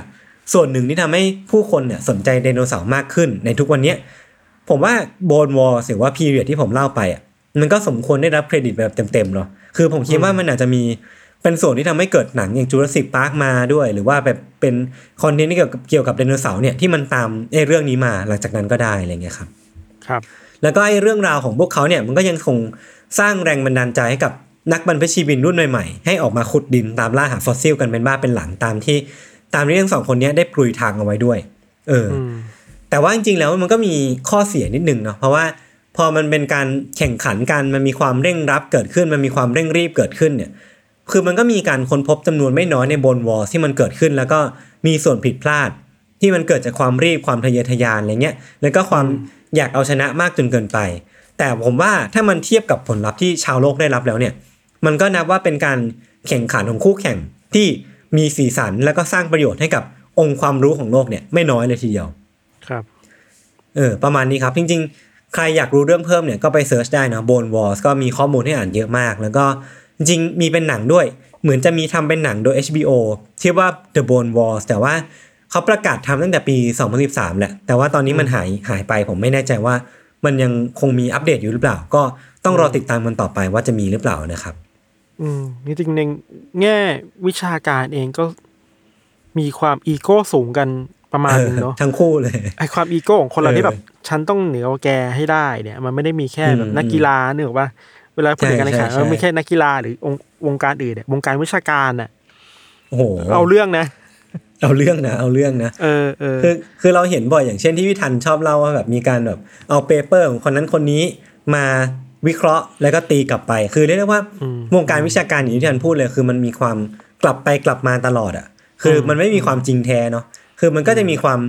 ส่วนหนึ่งที่ทำให้ผู้คนเนี่ยสนใจไดโนเสาร์มากขึ้นในทุกวันเนี้ย ผมว่า Bone War หรือว่า period ที่ผมเล่าไปอะมันก็สมควรได้รับเครดิตแบบเต็มๆเนาะคือผมคิดว่ามันอาจจะมีเป็นส่วนที่ทำให้เกิดหนังอย่าง Jurassic Park มาด้วย หรือว่าแบบเป็นคอนเทนต์ที่เกี่ยวกับเกี่ยวกับไดโนเสาร์เนี่ยที่มันตามไอ้เรื่องนี้มาหลังจากนั้นก็ได้อะไรเงี้ยครับครับ แล้วก็ไอ้เรื่องราวของพวกเขาเนี่ยมันก็ยังคงสร้างแรงบันดาลใจให้กับนักบรรพชีวินรุ่นใหม่ๆให้ออกมาขุดดินตามล่าหาฟอสซิลกันเป็นบ้าเป็นหลังตามที่ตามที่ทั้งสองคนเนี้ยได้ปลุยทางเอาไว้ด้วย เออออืม แต่ว่าจริงๆแล้วมันก็มีข้อเสียนิดนึงเนาะเพราะว่าพอมันเป็นการแข่งขันกันมันมีความเร่งรีบเกิดขึ้น มันมีความเร่งรีบเกิดขึ้นเนี่ยคือมันก็มีการค้นพบจำนวนไม่น้อยใน Bone War ที่มันเกิดขึ้น แล้วก็มีส่วนผิดพลาด ที่มันเกิดจากความรีบความทะเยอทะยานอะไรเงี้ยแล้วก็ความอยากเอาชนะมากจนเกินไป แต่ผมว่าถ้ามันเทียบกับผลลัพธ์ที่ชาวโลกได้รับแล้วเนี่ย มันก็นับว่าเป็นการแข่งขันของคู่แข่งที่มีสีสัน แล้วก็สร้างประโยชน์ให้กับองค์ความรู้ของโลกเนี่ยไม่น้อยเลยทีเดียว เออประมาณนี้ครับ จริง ๆ ใครอยากรู้เรื่องเพิ่มเนี่ยก็ไปเซิร์ชได้นะ Bone Wars ก็มีข้อมูลให้อ่านเยอะมาก แล้วก็จริงๆมีเป็นหนังด้วย เหมือนจะมีทำเป็นหนังโดย HBO ชื่อว่า The Bone Wars แต่ว่าเขาประกาศทำตั้งแต่ปี 2013 แหละ แต่ว่าตอนนี้มันหายหายไปผมไม่แน่ใจว่า มันยังคงมีอัปเดตอยู่หรือเปล่า ก็ต้องรอติดตามมันต่อไปว่าจะมีหรือเปล่านะครับ อืมจริงๆในแง่วิชาการเองก็มีความอีโก้สูงกัน ประมาณนึงเนาะทั้งคู่เลยไอความอีโก้ของคนเราเออที่แบบฉันต้องเหนือกว่าแกให้ได้เนี่ย มันไม่ได้มีแค่แบบอืมนักกีฬาเนกอะว่าเวลาพูดถึงการแข่งขันใช่ใช่มันไม่แค่นักกีฬาหรือองค์วงการอื่นเนี่ยวงการวิชาการน่ะโอ้โหเอาเรื่องนะเอาเรื่องนะเอาเรื่องนะเออเออคือคือเราเห็นบ่อยอย่างเช่นที่พี่ทันชอบเล่าว่าแบบมีการแบบเอาเปเปอร์ของคนนั้นคนนี้มาวิเคราะห์แล้วก็ตีกลับไป คือเรียกได้ว่ามวงการวิชาการอย่างที่พี่ทันพูดเลย คือมันมีความกลับไปกลับมาตลอดอะ คือมันไม่มีความจริงแท้เนาะ คือมันก็จะมีความ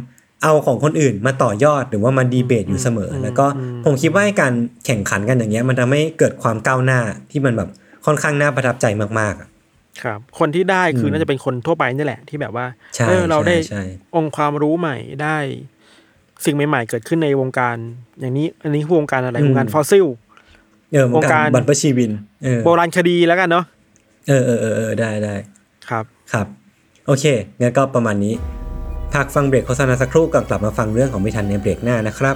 เอาของคนอื่นมาต่อยอดหรือว่ามาดีเบตอยู่เสมอ แล้วก็ผมคิดว่าการแข่งขันกันอย่างเงี้ย มันทำให้เกิดความก้าวหน้าที่มันแบบค่อนข้างน่าประทับใจมากๆอะครับ คนที่ได้คือมน่าจะเป็นคนทั่วไปนี่แหละ ที่แบบว่าใช่เออเราได้ใช่ใช่องค์ความรู้ใหม่ได้ สิ่งใหม่ ๆ เกิดขึ้นในวงการ อย่างนี้ อันนี้คือวงการอะไรวงการฟอสซิลเออวงการวงการบัตรประชีวินเออโบราณคดีแล้วกันเนาะเออเออเออเออได้ได้ครับครับ โอเคงั้นก็ประมาณนี้ พักฟังเบรกโฆษณาสักครู่ก่อนกลับมาฟังเรื่องของมิทันในเบรกหน้านะครับ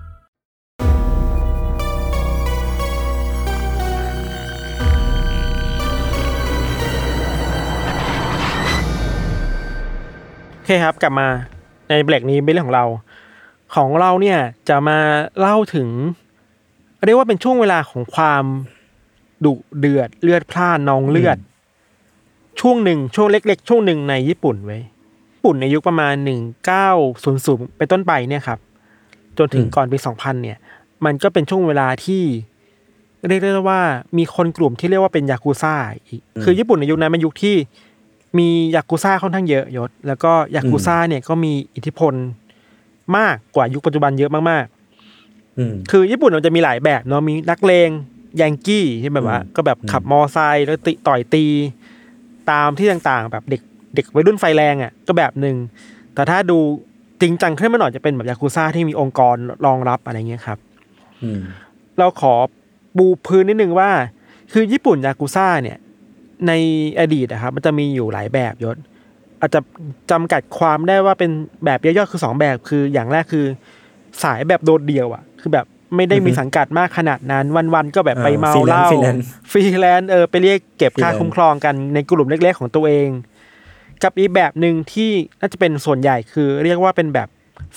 โอเคครับกลับมาในเบรกนี้เป็นเรื่องของเรา ของเราเนี่ยจะมาเล่าถึง เรียกว่าเป็นช่วงเวลาของความดุเดือดเลือดพล่านนองเลือด ช่วงหนึ่งช่วงเล็ก ๆ ช่วงหนึ่งในญี่ปุ่นไว้ยญี่ปุ่นในยุคประมาณหนึ่งเก้าศูนย์ศูนย์ไปต้นไปเนี่ยครับ จนถึงอืมก่อนปีสองพันเนี่ย มันก็เป็นช่วงเวลาที่เรียกได้ว่ามีคนกลุ่มที่เรียกว่าเป็นยากูซ่าอีกคือญี่ปุ่นในยุคนั้นเป็นยุคที่ มียากูซ่าค่อนข้างเยอะยศ แล้วก็ยากูซ่าเนี่ยก็มีอิทธิพลมากกว่ายุคปัจจุบันเยอะมากอืมๆคือญี่ปุ่นมันจะมีหลายแบบเนาะมีนักเลงยังกี้ที่แบบว่าอืมก็แบบขับมอไซค์แล้วติต่อยตี ตามที่ต่างๆ แบบเด็กเด็กวัยรุ่นไฟแรงอะ ก็แบบหนึ่งแต่ถ้าดูจริงจังขึ้นมาหน่อยจะเป็นแบบยากูซ่าที่มีองค์กรรองรับอะไรเงี้ยครับอืมเราขอปูพื้นนิดนึงว่า คือญี่ปุ่นยากุซ่าเนี่ย ในอดีตนะครับมันจะมีอยู่หลายแบบยศ อาจจะจำกัดความได้ว่าเป็นแบบย่อยๆคือสองแบบคืออย่างแรกคือ สายแบบโดดเดี่ยวอะ คือแบบไม่ได้มีสังกัดมากขนาดนั้น วันๆก็แบบไปเมาเหล้าฟรีแลนซ์ฟรีแลนซ์เออไปเรียกเก็บค่าฟรีแลนซ์คุ้มครองกันในกลุ่มเล็กๆของตัวเอง กับอีกแบบหนึ่งที่น่าจะเป็นส่วนใหญ่คือ เรียกว่าเป็นแบบ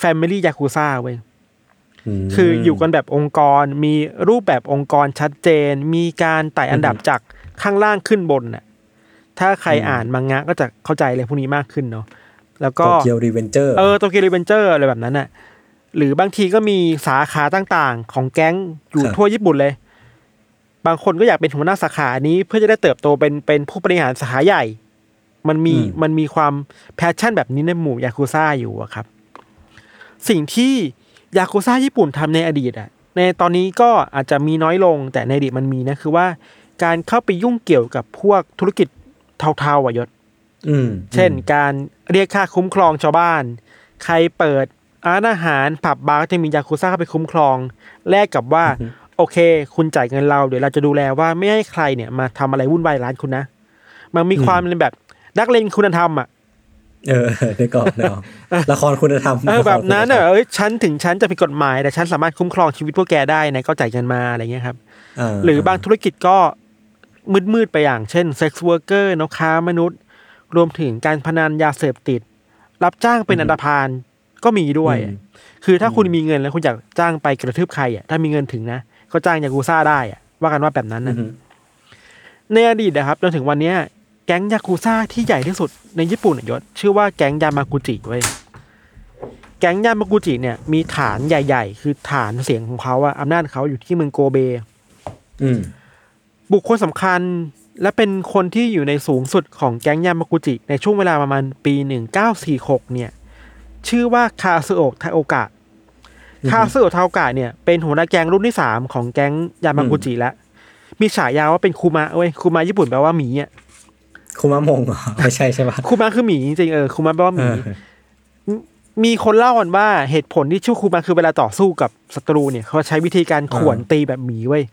Family Yakuza เว้ย คืออยู่กันแบบองค์กรมีรูปแบบองค์กรชัดเจน มีการไต่อันดับจาก ข้างล่างขึ้นบนน่ะ ถ้าใครอ่านมังงะก็จะเข้าใจเลยพวกนี้มากขึ้นเนาะแล้วก็ Tokyo Revengers เออ Tokyo Revengers อะไรแบบนั้นน่ะ หรือบางทีก็มีสาขาต่างๆ ของแก๊งอยู่ครับทั่วญี่ปุ่นเลย บางคนก็อยากเป็นหัวหน้าสาขานี้เพื่อจะได้เติบโตเป็นเป็นผู้บริหารสาขาใหญ่ มันมีมันมีความ passion แบบนี้ในหมู่ยากุซ่าอยู่อะครับ สิ่งที่ยากุซ่าญี่ปุ่นทำในอดีตอะในตอนนี้ก็อาจจะมีน้อยลงแต่ในอดีตมันมีนะคือว่า การเข้าไปยุ่งเกี่ยวกับพวกธุรกิจเทาๆอะยศอืมเช่นการเรียกค่าคุ้มครองชาวบ้าน ใครเปิดร้านอาหารผับบาร์ก็จะมียากุซ่าเข้าไปคุ้มครอง แลกกับว่า โอเค คุณจ่ายเงินเราเดี๋ยวเราจะดูแลว่าไม่ให้ใครเนี่ยมาทำอะไรวุ่นวายร้านคุณนะ มันมีความเป็นแบบนักเลงคุณธรรมอะเออได้ก่อนเนาะละครคุณธรรมเออแบบนั้นละเอครอเอ้ยฉันถึงฉันจะผิดกฎหมาย แต่ฉันสามารถคุ้มครองชีวิตพวกแกได้นะก็จ่ายเงินมาอะไรเงี้ยครับาหรือบางธุรกิจก็ มืดๆไปอย่างเช่น sex worker ค้ามนุษย์ รวมถึงการพนันยาเสพติด รับจ้างเป็นอันธพาลก็มีด้วย คือถ้าคุณมีเงินแล้วคุณอยากจ้างไปกระทืบใครอะถ้ามีเงินถึงนะ ก็จ้างยากูซ่าได้อะว่ากันว่าแบบนั้นอืนะอฮึในอดีตนะครับจนถึงวันเนี้ยแก๊งยากูซ่าที่ใหญ่ที่สุดในญี่ปุ่นอะยศชื่อว่าแก๊งยามากุจิเว้ยแก๊งยามากุจิเนี่ยมีฐานใหญ่ ๆ คือฐานเสียงของเขาอะอำนาจเขาอยู่ที่เมืองโกเบ อืม บุคคลสำคัญและเป็นคนที่อยู่ในสูงสุดของแก๊งยามากุจิ ในช่วงเวลาประมาณปี 1946 เนี่ย ชื่อว่าคาซึโอะไทโอกะ คาซึโอะทาโอกะเนี่ยเป็นหัวหน้าแก๊งรุ่นที่สามของแก๊งยามากุจิแล้ว มีฉายาว่าเป็นคูมะเว้ยคูมะญี่ปุ่นแปลว่าหมีอะคุมะมงเหรอไม่ใช่ใช่ปะคูมะคือหมีจริงๆเออคูมะแปลว่าหเอมีอมีคนเล่ากันว่าเหตุผลที่ชื่อคูมะคือเวลาต่อสู้กับศัตรูเนี่ย เขาใช้วิธีการข่วนตีแบบหมีเว้ย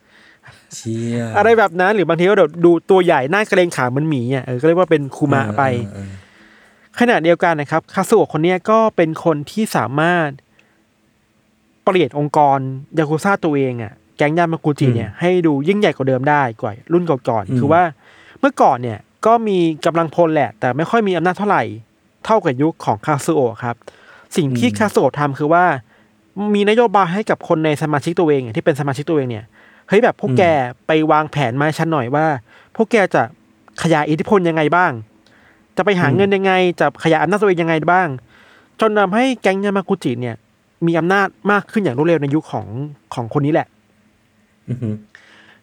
เชี่ยอะไรแบบนั้นหรือบางทีก็เดี๋ยวดูตัวใหญ่หน้าเกรงขาเหมันหมีอะเออก็เรียกว่าเป็นคูมะไปเออขณะเดียวกันนะครับคาสุโอะคนเนี้ยก็เป็นคนที่สามารถเปลี่ยนองค์กรยากุซ่าตัวเองอะแก๊งยามากุจิเนี่ยให้ดูยิ่งใหญ่กว่าเดิมได้กว่ารุ่นก่อนๆคือว่าเมื่อก่อนเนี่ยก็มีกำลังพลแหละ แต่ไม่ค่อยมีอำนาจเท่าไหร่ เท่ากับยุคของคาสุโอะครับ สิ่งที่คาสุโอะทำคือว่า มีนโยบายให้กับคนในสมาชิกตัวเองอะที่เป็นสมาชิกตัวเองเนี่ย เฮ้ยแบบพวกแกไปวางแผนมาให้ฉันหน่อยว่า พวกแกจะขยายอิทธิพลยังไงบ้าง จะไปหาเงินยังไง จะขยายอำนาจตัวเองยังไงบ้าง จนทำให้แก๊งยามากุจิเนี่ย มีอำนาจมากขึ้นอย่างรวดเร็วในยุคของของคนนี้แหละอือหือ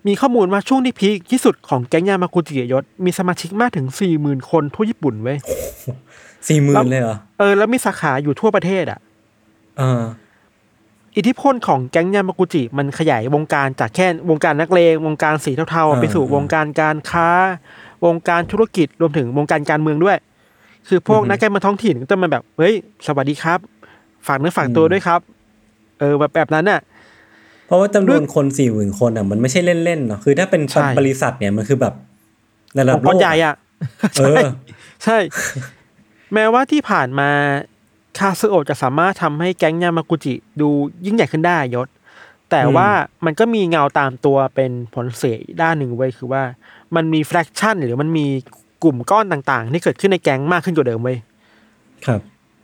มีข้อมูลว่าช่วงที่พีคที่สุดของแก๊งยามากุจิยศมีสมาชิกมากถึงสี่หมื่นคนทั่วญี่ปุ่นเว้ยสี่หมื่แล้นวเลยเหรอ เออแล้วมีสาขาอยู่ทั่วประเทศอะ เออ อิทธิพลของแก๊งยามากุจิมันขยายวงการจากแค่วงการนักเลงวงการสีเทาอ่าๆไปสู่วงการการค้า วงการธุรกิจรวมถึงวงการการเมืองด้วย คือพวกอือฮึนักการเมืองท้องถิ่นก็จะมาแบบเฮ้ยสวัสดีครับ ฝากเนื้อฝากตัวอืมด้วยครับ เออแบบแบบนั้นน่ะเพราะว่าจำนด้ววนยคนสี่หมื่นคนอะมันไม่ใช่เล่นๆเนาะคือถ้าเป็นใช่บริษัทเนี่ยมันคือแบบระดัอบงค์โลกรกใหญ่อะ เอใช่อใช่ แม้ว่าที่ผ่านมา คาซึโอะจะสามารถทำให้แก๊งยามากุจิดูยิ่งใหญ่ขึ้นได้ยศ แต่อืมว่ามันก็มีเงาตามตัวเป็นผลเสียอีกด้านหนึ่งไว้ยคือว่า มันมีแฟรกชันหรือมันมีกลุ่มก้อนต่างๆ ที่เกิดขึ้นในแก๊งมากขึ้นกว่าเดิมเว้ยครับ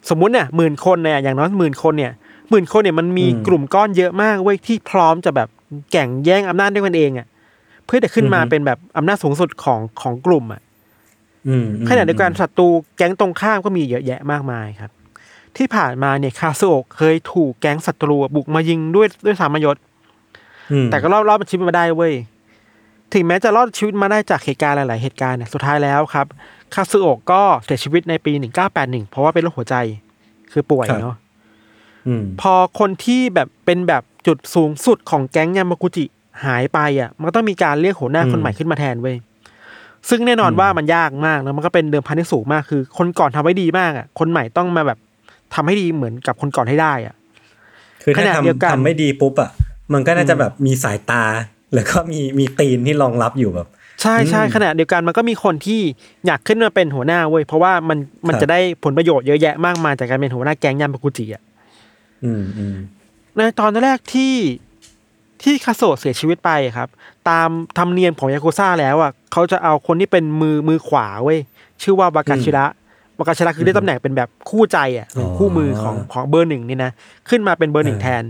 สมมุติเนี่ยหมื่นคนเนี่ยอย่างน้อยหมื่นคนเนี่ยหมื่นคนเนี่ยมันมีอืมกลุ่มก้อนเยอะมากเว้ยที่พร้อมจะแบบแข่งแย่งอำนาจด้วยกันเองอะเพื่อจะขึ้นมาอือฮึเป็นแบบอำนาจสูงสุดของของกลุ่มอะอืมอืมขณะเดียวกันศัตรูแก๊งตรงข้ามก็มีเยอะแยะมากมายครับ ที่ผ่านมาเนี่ยคาซุโอะเคยถูกแก๊งศัตรูบุกมายิงด้วยด้วยสามยศอืมแต่ก็รอดรอดชีวิตมาได้เว้ย ถึงแม้จะรอดชีวิตมาได้จากเหตุการณ์หลาย ๆ เหตุการณ์เนี่ยสุดท้ายแล้วครับคาซุโอะก็เสียชีวิตในปี1981เพราะว่าเป็นโรคหัวใจคือป่วยเนาะอืมพอคนที่แบบเป็นแบบจุดสูงสุดของแก๊งยามากุจิหายไปอะ มันก็ต้องมีการเรียกหัวหน้าอืมคนใหม่ขึ้นมาแทนเว้ยซึ่งแน่นอนอืมว่ามันยากมากแล้วมันก็เป็นเดิมพันที่สูงมากคือ คนก่อนทำไว้ดีมากอะคนใหม่ต้องมาแบบ ทำให้ดีเหมือนกับคนก่อนให้ได้อะคือถ้าขณะเดียวกันทำทำไม่ดีปุ๊บอะมันก็น่าจะแบบมีสายตา แล้วก็มีมีตีนที่รองรับอยู่แบบ ใช่ใช่อืมขณะเดียวกันมันก็มีคนที่อยากขึ้นมาเป็นหัวหน้าเว้ยเพราะว่ามันมันครับจะได้ผลประโยชน์เยอะแยะมากมายจากการเป็นหัวหน้าแก๊งยามากุจิอะอืมอืมในตอนแรกที่ที่คาโซะเสียชีวิตไปครับ ตามธรรมเนียมของยากุซ่าแล้วอะเขาจะเอาคนที่เป็นมือมือขวาเว้ยชื่อว่าวากาชิระ วากาชิระคือได้ตำแหน่งเป็นแบบคู่ใจอะเป็นคู่มือของของเบอร์หนึ่งนี่นะขึ้นมาเป็นเบอร์หนึ่งแทน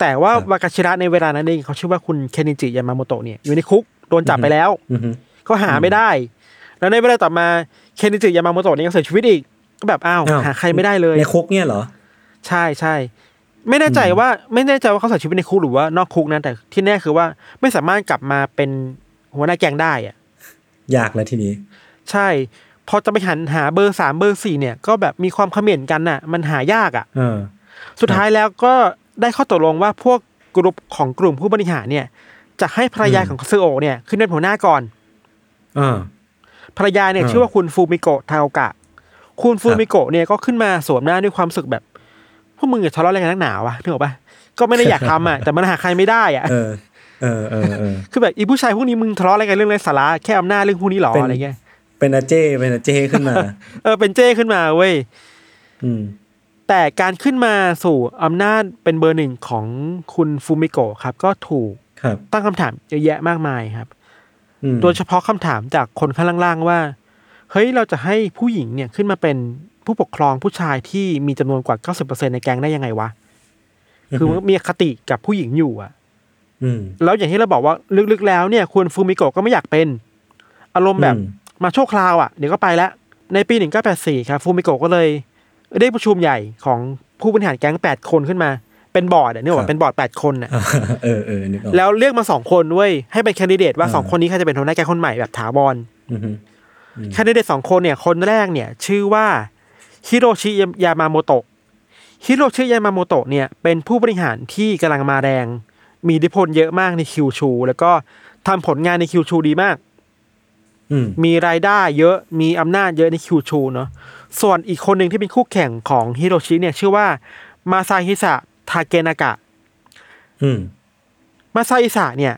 แต่ว่าวากาชิระในเวลานั้นเองเขาชื่อว่าคุณเคนนิจิยามาโมโตะเนี่ยอยู่ในคุกโดนจับไปแล้วอืมเขาหาไม่ได้ แล้วในเวลาต่อมาเคนนิจิยามาโมโตะเนี่ยก็เสียชีวิตอีกก็แบบอ้าวอ้าวหาใครไม่ได้เลยในคุกเนี่ยเหรอใช่ใช่ไม่แน่ใจว่าไม่แน่ใจว่าเขาเสียชีวิตในคุกหรือว่านอกคุกนะแต่ที่แน่คือว่าไม่สามารถกลับมาเป็นหัวหน้าแก๊งได้อะยากแล้วทีนี้ ใช่ พอจะไปหันหาเบอร์สามเบอร์สี่เนี่ยก็แบบมีความเขม่นกันน่ะ มันหายากอะเออสุดท้ายแล้วก็ได้ข้อตกลงว่าพวกกลุ่มของกลุ่มผู้บริหารเนี่ย จะให้ภรรยาอืมของซึโอะเนี่ย ขึ้นเป็นหัวหน้าก่อนเออภรรยาเนี่ยอ่าชื่อว่าคุณฟูมิโกะทาโอกะ คุณฟูมิโกะเนี่ยก็ขึ้นมาสวมหน้าด้วยความรู้สึกแบบพวกมึงอย่าทะเลาะอะไรกันนักหนาวะนึกออกปะก็ไม่ได้อยากทำอะแต่มันหาใครไม่ได้อะเออเออเออเออคือแบบอีผู้ชายพวกนี้มึงทะเลาะอะไรกันเรื่องไรสาระแค่อำนาจเรื่องพวกนี้หรอเป็นอะไรเงี้ย เป็นอาเจ้เป็นอาเจ้ขึ้นมา เออเป็นเจ้ขึ้นมาเว้ยอืมแต่การขึ้นมาสู่อำนาจเป็นเบอร์หนึ่งของคุณฟูมิโกะครับ ก็ถูกครับตั้งคำถามเยอะแยะมากมายครับอืมโดยเฉพาะคำถามจากคนข้างล่างๆว่า เฮ้ยเราจะให้ผู้หญิงเนี่ยขึ้นมาเป็นผู้ปกครองผู้ชายที่มีจำนวนกว่า90%ในแก๊งได้ยังไงวะ คือมันมีอคติกับผู้หญิงอยู่อะอืมแล้วอย่างที่เราบอกว่าลึกๆแล้วเนี่ยคุณฟูมิโกะก็ไม่อยากเป็น อารมณ์แบบอื มมาชั่วคราวอะเดี๋ยวก็ไปแล้ว ในปี 1984 ครับฟูมิโกะก็เลยได้ประชุมใหญ่ของผู้บริหารแก๊ง 8 คนขึ้นมา เป็นบอร์ดอะเนี่ยว่าเป็นบอร์ด 8 คนอะเออเออนึกออกแล้วเลือกมาสองคนเว้ยให้เป็นแคนดิเดตว่าอ่าสองคนนี้ใครจะเป็นหัวหน้าแก๊งคนใหม่แบบถาวรอือฮึแคนดิเดตสองคนเนี่ยคนแรกเนี่ย ชื่อว่าฮิโรชิยามาโมโตะฮิโรชิยามาโมโตะเนี่ยเป็นผู้บริหารที่กำลังมาแรง มีอิทธิพลเยอะมากในคิวชู แล้วก็ทำผลงานในคิวชูดีมากอื มมีรายได้เยอะมีอำนาจเยอะในคิวชูเนาะส่วนอีกคนหนึ่งที่เป็นคู่แข่งของฮิโรชิเนี่ยชื่อว่ามาซาฮิสะทาเกนากะอืมมาซาฮิสะเนี่ย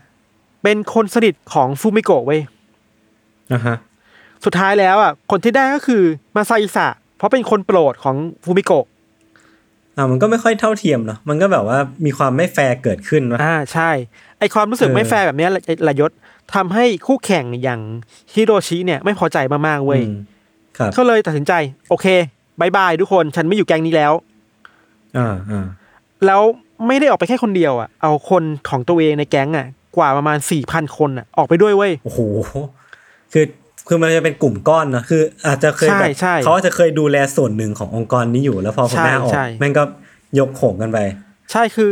เป็นคนสนิทของฟูมิโกะเว้ยอะฮะสุดท้ายแล้วอะคนที่ได้ก็คือมาซาฮิสะเพราะเป็นคนโปรดของฟูมิโกะอ่ามันก็ไม่ค่อยเท่าเทียมเนาะมันก็แบบว่ามีความไม่แฟร์เกิดขึ้นวะอ่าใช่ ไอความรู้สึกเออไม่แฟร์แบบเนี้ยละละยศ ทำให้คู่แข่งอย่างฮิโรชิเนี่ยไม่พอใจมากๆเว้ยอืมครับก็เลยตัดสินใจ โอเค bye bye ทุกคนฉันไม่อยู่แก๊งนี้แล้วอ่าอ่าแล้วไม่ได้ออกไปแค่คนเดียวอะเอาคนของตัวเองในแก๊งอะ กว่าประมาณสี่พันคนอะออกไปด้วยเว้ยโอ้โหคือคือมันจะเป็นกลุ่มก้อนเนอะคือ อาจจะเคยใช่แบบใช่เขาอาจจะเคยดูแลส่วนหนึ่งขององค์กรนี้อยู่แล้วพอคนหน้าออกใช่ใช่แม่งก็ยกโขงกันไป ใช่คือ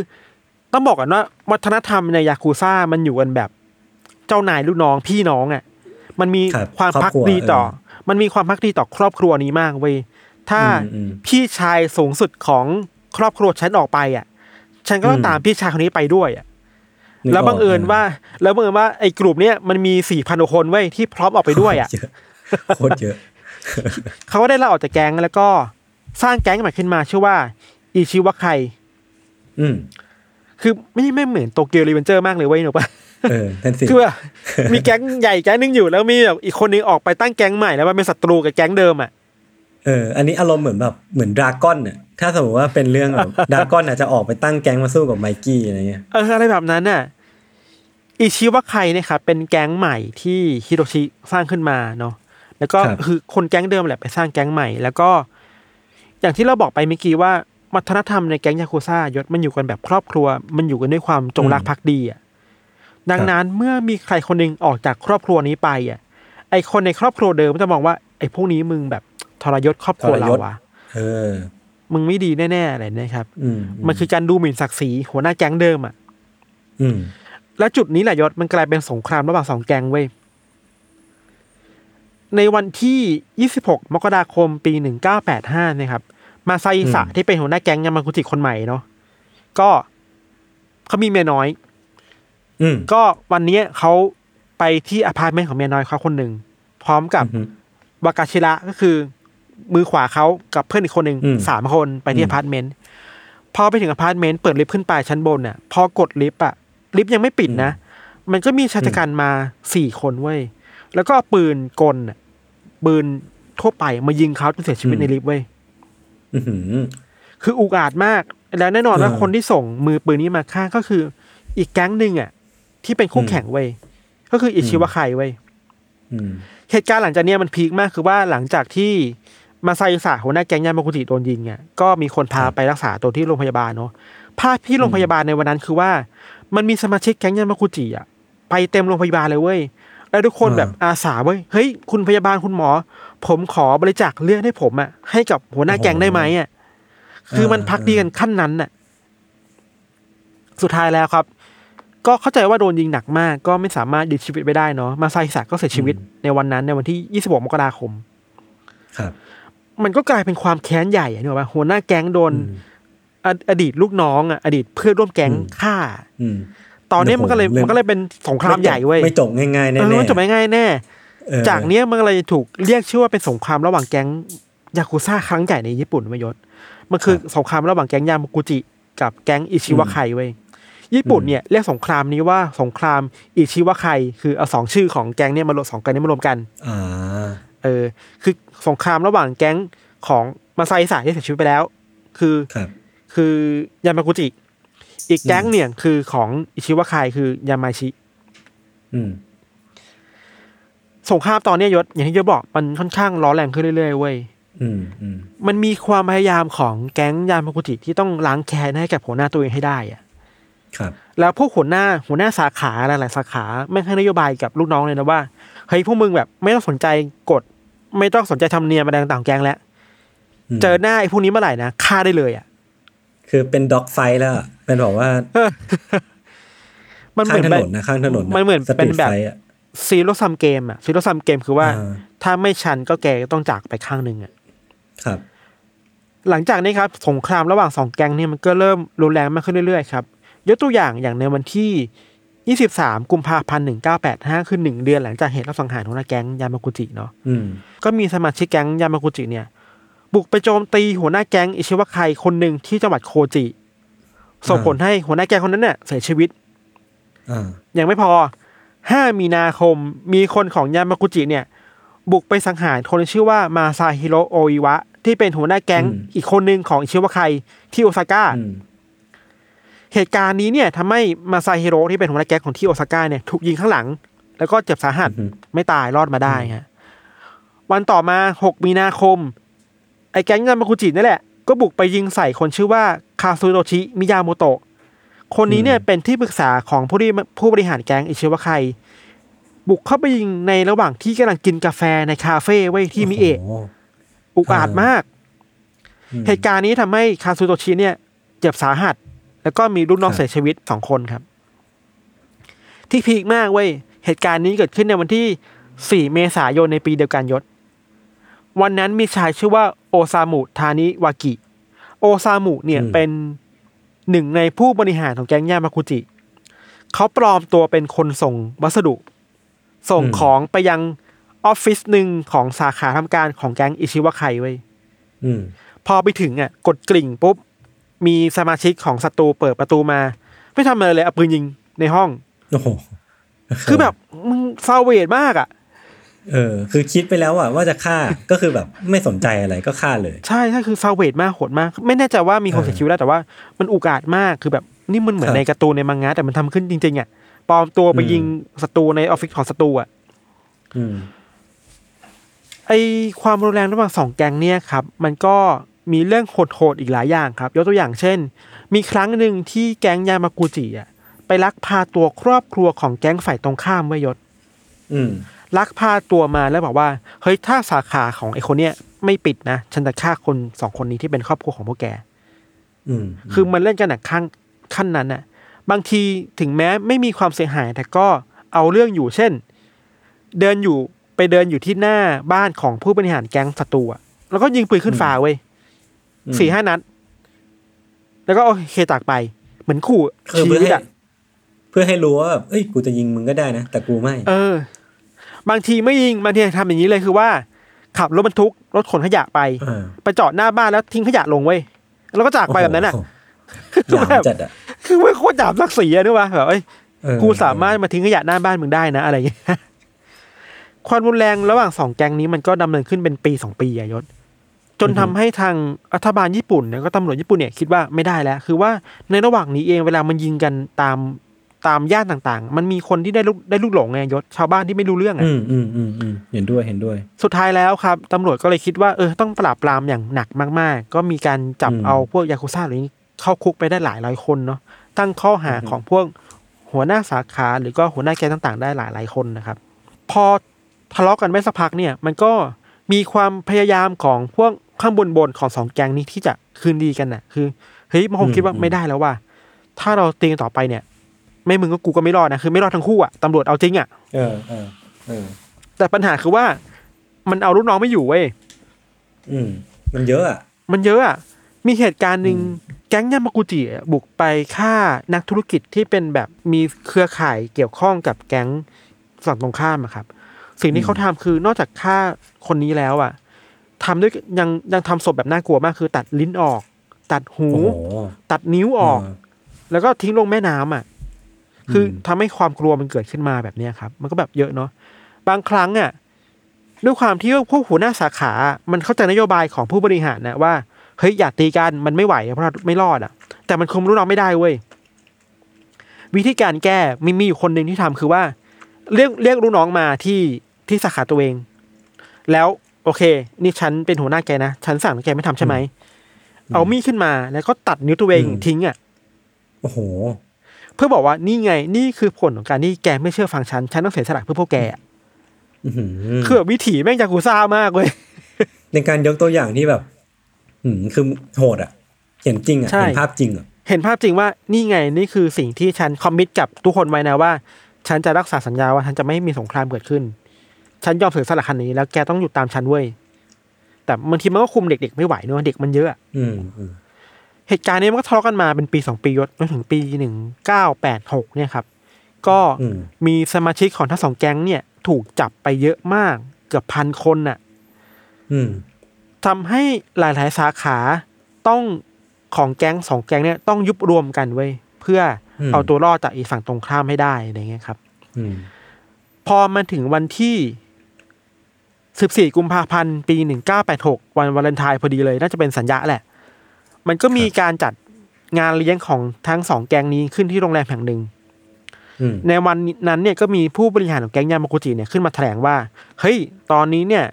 ต้องบอกกันว่า วัฒนธรรมในยาคูซ่ามันอยู่กันแบบเจ้านายลูกน้องพี่น้องอะ มันมีครับความครอบพักครัวดีต่อเอมันมีความพักดีต่อครอบครัวนี้มากเว้ยถ้าอืมอืมพี่ชายสูงสุดของครอบครัวฉันออกไปอะ ฉันก็ต้องอืมตามพี่ชายคนนี้ไปด้วยอะนึกแล้วบังเอิญกว่า แล้วบังเอิญว่าไอ้กลุ่มเนี้ยมันมีสี่พันคนเว้ยที่พร้อมออกไปด้วยอะเยอะโคตรเยอะเขาก็ได้ลาออกจากแก๊งแล้วก็สร้างแก๊งใหม่ขึ้นมาชื่อว่าอิชิวะไคอืมคือไม่ไม่เหมือน Tokyo Revengers มากเลยเว้ยหนูปะ เออนั่นสิคือแบบมีแก๊งใหญ่แก๊งหนึ่งอยู่แล้วมีแบบอีกคนนึงออกไปตั้งแก๊งใหม่แล้วมันเป็นศัตรูกับแก๊งเดิมอะเออ อันนี้อารมณ์เหมือนแบบเหมือนดราก้อนเนี่ยถ้าสมมติว่าเป็นเรื่องแบบดราก้อนอาจจะออกไปตั้งแก๊งมาสู้กับไมกี้อะไรเงี้ย เอออะไรแบบนั้นน่ะ อิชิวะไคเนี่ยครับเป็นแก๊งใหม่ที่ฮิโรชิสร้างขึ้นมาเนาะ แล้วก็คือคนแก๊งเดิมแหละไปสร้างแก๊งใหม่ แล้วก็ อย่างที่เราบอกไปเมื่อกี้ว่าวัฒนธรรมในแก๊งยาคูซ่ายศมันอยู่กันแบบครอบครัว มันอยู่กันด้วยความจงรักภักดีอะ ดังนั้นเมื่อมีใครคนหนึ่งออกจากครอบครัวนี้ไปอะ ไอคนในครอบครัวเดิมก็จะมองว่า ไอพวกนี้มึงแบบทรยศครอบครัวเราอะเออ มึงไม่ดีแน่ๆอะไรนะครับอืมมันคือการดูหมิ่นศักดิ์ศรีหัวหน้าแก๊งเดิมอะอืมแล้วจุดนี้แหละยศมันกลายเป็นสงครามระหว่างสองแก๊งเว้ยในวันที่ 26 มกราคม ปี 1985 นะครับ มาไซสะอืมที่เป็นหัวหน้าแก๊งยามากุจิคนใหม่เนาะ ก็เขามีเมียน้อยอืม ก็วันเนี้ยเขาไปที่อพาร์ตเมนต์ของเมียน้อยเขาคนหนึ่งพร้อมกับอืมวากาชิระก็คือ มือขวาเขากับเพื่อนอีกคนหนึ่งอืมสามคนไปที่อือมพาร์ตเมนต์พอไปถึงอพาร์ตเมนต์เปิดลิฟต์ขึ้นไปชั้นบนน่ะพอกดลิฟต์อะลิฟต์ยังไม่ปิดนะ มันก็มีชายชะกันมาสี่คนเว้ยแล้วก็เอาปืนกลน่ะปืนทั่วไปมายิงเขาจนเสียชีวิตในลิฟต์เว้ยอื้อหือคืออุกอาจมาก แล้วแน่นอนว่าเออคนที่ส่งมือปืนนี้มาฆ่าก็คือ อีกแก๊งหนึ่งอะ ที่เป็นคู่อืมแข่งเว้ยก็คืออิชิวะไคเว้ยอืมเหตุการณ์หลังจากเนี้ยมันพีคมากคือว่าหลังจากที่มาไซสะหัวหน้าแก๊งยามากุจิโดนยิงอะก็มีคนพาไปรักษาตัวที่โรงพยาบาลเนาะภาพที่โรงพยาบาลในวันนั้นคือว่า มันมีสมาชิกแก๊งยามากุจิอะไปเต็มโรงพยาบาลเลยเว้ยแล้วทุกคนอ่าแบบอาสาเว้ยเฮ้ยคุณพยาบาลคุณหมอ ผมขอบริจาคเลือดให้ผมอะให้กับหัวหน้าแก๊งได้ไหมอะคือมันพักดีกันขั้นนั้นน่ะ สุดท้ายแล้วครับ ก็เข้าใจว่าโดนยิงหนักมาก ก็ไม่สามารถยืนชีวิตไว้ได้เนาะมาไซสะก็เสียชีวิตในวันนั้นในวันที่ 26 มกราคม ครับ มันก็กลายเป็นความแค้นใหญ่อะนึกออกปะหัวหน้าแก๊งโดนอืมออดีตลูกน้องอะอดีตเพื่อนร่วมแก๊งอืมฆ่าอืมตอนนี้มันก็เลยโอ้โหเรื่องมันก็เลยเป็นสงครามใหญ่เว้ยไม่จบง่ายๆแน่เออๆมันจบไม่ง่ายแน่เออจากเนี้ยมันก็เลยถูกเรียกชื่อว่าเป็นสงครามระหว่างแก๊งยากุซ่าครั้งใหญ่ในญี่ปุ่นเวยยศมันคือสงครามระหว่างแก๊งยามากุจิ กับแก๊งอิชิวะไคเว้ย ญี่ปุ่นเนี่ยเรียกสงครามนี้ว่าสงครามอิชิวะไคคือเอาสองชื่อของแก๊งเนี่ยมารวมสองแก๊งนี้มารวมกันอ่าเออ คือสงครามระหว่างแก๊งของมาไซสะที่เสียชีวิตไปแล้ว คือครับคือยามากุจิ อีกแก๊งเนี่ยคือของอิชิวะไคคือยามาชิอืมสงครามตอนเนี้ยยศอย่างที่ยศบอกมันค่อนข้างร้อนแรงขึ้นเรื่อยๆเว้ยอืมอืมมันมีความพยายามของแก๊งยามากุจิที่ต้องล้างแค้นให้กับหัวหน้าตัวเองให้ได้อะ ครับแล้วพวกหัวหน้าหัวหน้าสาขาหลายๆสาขาแม่งให้นโยบายกับลูกน้องเลยนะว่าเฮ้ยพวกมึงแบบไม่ต้องสนใจกฎไม่ต้องสนใจทำเนียมอะไรต่างๆแก๊งแล้วอืมเจอหน้าไอ้พวกนี้เมื่อไหร่นะฆ่าได้เลยอะคือเป็นด็อกไฟแล้วอะเป็นแบบว่ามันเหข้ามืงอนถแบนบนนะข้างถนนมันเหมือนสเป็นแบบไฟอะซีโร่ซัมเกมอะซีโร่ซัมเกมคือว่าอ่า ถ้าไม่ชันก็แกก็ต้องจากไปข้างหนึ่งอะครับ หลังจากนี้ครับ สงครามระหว่างสองแก๊งเนี่ยมันก็เริ่มรุนแรงมากขึ้นเรื่อยๆครับ ยกตัวอย่างอย่างในวันที่ 23 กุมภาพันธ์ 1985 คือหนึ่งเดือนหลังจากเหตุรับสังหารของนายแก๊งยามากุจิเนาะอืมก็มีสมาชิกแก๊งยามากุจิเนี่ย บุกไปโจมตีหัวหน้าแก๊งอิชิวะไคคนหนึ่งที่จังหวัดโคจิส่งผลให้หัวหน้าแก๊งคนนั้นเนี่ยเสียชีวิตอ่ายังไม่พอ 5 มีนาคมมีคนของยามากุจิเนี่ย บุกไปสังหารคนที่ชื่อว่ามาซาฮิโรโออิวะที่เป็นหัวหน้าแก๊งอืมอีกคนหนึ่งของอิชิวะไคที่โอซาก้าอืม เหตุการณ์นี้เนี่ยทำให้มาซาฮิโร่ที่เป็นหัวหน้าแก๊งของที่โอซาก้าเนี่ยถูกยิงข้างหลัง แล้วก็เจ็บสาหัสอือฮึไม่ตายรอดมาได้ฮะวันต่อมา 6 มีนาคม ไอ้แก๊งยามากุจินั่นแหละ ก็บุกไปยิงใส่คนชื่อว่าคาซูโรชิมิยาโมโตะคนนี้เนี่ยเป็นที่ปรึกษาของผู้ที่ผู้บริหารแก๊งอิชิวะไคบุกเข้าไปยิงในระหว่างที่กำลังกินกาแฟในคาเฟ่ไว้ยที่มิเอะโโหอุกอาจมากอืมเหตุการณ์นี้ทำให้คาซูโตชิเนี่ย เจ็บสาหัส แล้วก็มีลูกน้องครับเสียชีวิตสองคนครับ ที่พีคมากเว้ยเหตุการณ์นี้เกิดขึ้นในวันที่ 4 เมษายนในปีเดียวกันยศ วันนั้นมีชายชื่อว่าโอซามุทานิวากิ โอซามุเนี่ยอืมเป็นหนึ่งในผู้บริหารของแก๊งยามากุจิ เขาปลอมตัวเป็นคนส่งวัสดุ ส่งของไปยังออฟฟิศหนึ่งของสาขาทำการของแก๊งอิชิวะไคเว้ยอืมพอไปถึงอะ กดกริ่งปุ๊บ มีสมาชิกของศัตรูเปิดประตูมา ไม่ทำอะไรเลยเอาปืนยิงในห้องโอ้โหคือแบบมึงซาเวดมากอะ เออ คือคิดไปแล้วอะว่าจะฆ่าก็คือแบบไม่สนใจอะไรก็ฆ่าเลย ใช่ใช่คือซาเวดมากโหดมาก ไม่แน่ใจว่ามีคนเออเสียชีวิตแล้วแต่ว่ามันอุกอาจมากคือแบบนี่มันเหมือนครับในการ์ตูนในมังงะแต่มันทำขึ้นจริงๆอะปลอมตัวไปอืมยิงศัตรูในออฟฟิศของศัตรูอะอืมไอความรุนแรงระหว่างสองแก๊งเนี่ยครับ มันก็ มีเรื่องโหดๆอีกหลายอย่างครับ ยกตัวอย่างเช่น มีครั้งหนึ่งที่แก๊งยามากุจิอะไปลักพาตัวครอบครัวของแก๊งฝ่ายตรงข้ามไว้ยศอืมลักพาตัวมาแล้วบอกว่า เฮ้ยถ้าสาขาของไอคนเนี้ยไม่ปิดนะฉันจะฆ่าคนสองคนนี้ที่เป็นครอบครัวของพวกแกอืมคือมันเล่นกันหนักขั้นขั้นนั้นน่ะ บางทีถึงแม้ไม่มีความเสียหาย แต่ก็เอาเรื่องอยู่เช่น เดินอยู่ไปเดินอยู่ที่หน้าบ้านของผู้บริหารแก๊งศัตรูอะแล้วก็ยิงปืนขึ้นฟ้าเว้ยอืม สี่ห้านัด แล้วก็โอเคจากไป เหมือนขู่คือชีเพื่อวิตให้อะเพื่อให้รู้ว่าแบบเอ้ยกูจะยิงมึงก็ได้นะ แต่กูไม่ เออ บางทีไม่ยิงบางทีทำอย่างนี้เลยคือว่า ขับรถบรรทุกรถขนขยะไปอ่าไปจอดหน้าบ้านแล้วทิ้งขยะลงเว้ยแล้วก็จากไปแบบนั้นอะโโหหยามจัดอะคือไม่โคตรหยาบศักดิ์ศรีอะนึกว่าแบบเอ้ยเออกูสามารถมาทิ้งขยะหน้าบ้านมึงได้นะ อะไรอย่างเงี้ยความรุนแรงระหว่างสองแก๊งนี้มันก็ดำเนินขึ้นเป็นปีสองปีอะยศ จนทำให้ทางรัฐบาลญี่ปุ่นเนี่ยก็ตำรวจญี่ปุ่นเนี่ยคิดว่าไม่ได้แล้ว คือว่าในระหว่างนี้เองเวลามันยิงกันตามตามย่านต่างๆ มันมีคนที่ได้ลูกได้ลูกหลงไงยศชาวบ้านที่ไม่รู้เรื่องอะอืมอืมอืมอืมเห็นด้วยเห็นด้วย สุดท้ายแล้วครับตำรวจก็เลยคิดว่าเออต้องปราบปรามอย่างหนักมากๆ ก็มีการจับอืมเอาพวกยากุซ่าหรือนี้เข้าคุกไปได้หลายร้อยคนเนาะตั้งข้อหาของพวกหัวหน้าสาขาหรือก็หัวหน้าแก๊งต่างๆ ได้หลายหลายๆคนนะครับ พอทะเลาะกันไม่สักพักเนี่ย มันก็มีความพยายามของพวก ข้างบนบนๆของสองแก๊งนี้ที่จะคืนดีกันน่ะ คือเฮ้ยมันคงคิดว่าอืมไม่ได้แล้วว่า ถ้าเราตีกันต่อไปเนี่ย ไม่มึงก็กูก็ไม่รอดนะคือไม่รอดทั้งคู่อะตำรวจเอาจริงอะเออเออเออแต่ปัญหาคือว่า มันเอาลูกน้องไม่อยู่เว้ยอืม มันเยอะอะมันเยอะอะมีเหตุการณ์หนึ่งแก๊งยามากุจิอะบุกไปฆ่านักธุรกิจที่เป็นแบบมีเครือข่ายเกี่ยวข้องกับแก๊งฝั่งตรงข้ามอะครับ สิ่งที่เขาทำคือนอกจากฆ่าคนนี้แล้วอะ ทำด้วยยังยังทำศพแบบน่ากลัวมากคือ ตัดลิ้นออก ตัดหูโอ้โหตัดนิ้วออก แล้วก็ทิ้งลงแม่น้ำอะ คืออมทำให้ความกลัวมันเกิดขึ้นมาแบบเนี้ยครับ มันก็แบบเยอะเนาะบางครั้งอะด้วยความที่ว่าพวกหัวหน้าสาขา มันเข้าใจนโยบายของผู้บริหารนะว่าเฮ้ยอย่าตีกันมันไม่ไหวเพราะเราไม่รอดอะ แต่มันคุมลูกน้องไม่ได้เว้ยวิธีการแก้มีมีอยู่คนหนึ่งที่ทำคือว่า เรียกเรียกลูกน้องมาที่ที่สาขาตัวเอง แล้ว โอเค นี่ฉันเป็นหัวหน้าแกนะ ฉันสั่งแกไม่ทำใช่ไหม เอามีดขึ้นมาแล้วก็ตัดนิ้วตัวเองอืมทิ้งอะ โอ้โห เพื่อบอกว่านี่ไง นี่คือผลของการที่แกไม่เชื่อฟังฉัน ฉันต้องเสียสละเพื่อพวกแกอะอื้อหือคือแบบวิถีแม่งยากูซ่ามากเว้ย ในการยกตัวอย่างที่แบบ อืมคือโหดอะ เห็นจริงอะใช่เห็นภาพจริงอะ เห็นภาพจริงว่านี่ไงนี่คือสิ่งที่ฉันคอมมิตกับทุกคนไว้นะว่า ฉันจะรักษาสัญญาว่าฉันจะไม่มีสงครามเกิดขึ้น ฉันยอมเสียสละคันนี้แล้วแกต้องหยุดตามฉันเว้ยแต่บางทีมันก็คุมเด็กๆไม่ไหวเนอะเด็กมันเยอะอะอืมอืมเหตุการณ์นี้มันก็ทะเลาะกันมาเป็นปีสองปียศจนถึงปีหนึ่งเก้าแปดหกเนี่ยครับ ก็อืมมีสมาชิกของทั้งสองแก๊งเนี่ย ถูกจับไปเยอะมาก เกือบพันคนน่ะอืมทำให้หลายๆสาขาต้องของแก๊งสองแก๊งเนี่ยต้องยุบรวมกันไว้ยเพื่ออมเอาตัวรอดจากอีกฝั่งตรงข้ามให้ได้อะไรเงี้ยครับอืมพอมาถึงวันที่ 14 กุมภาพันธ์ปี 1986 วันวาเลนไทน์พอดีเลย น่าจะเป็นสัญญาแหละ มันก็มีการจัดงานเลี้ยงของทั้งสองแก๊งนี้ขึ้นที่โรงแรมแห่งหนึ่งอืมในวันนั้นเนี่ยก็มีผู้บริหารของแก๊งยามากุจิเนี่ยขึ้นมาแถลงว่า เฮ้ย ตอนนี้เนี่ย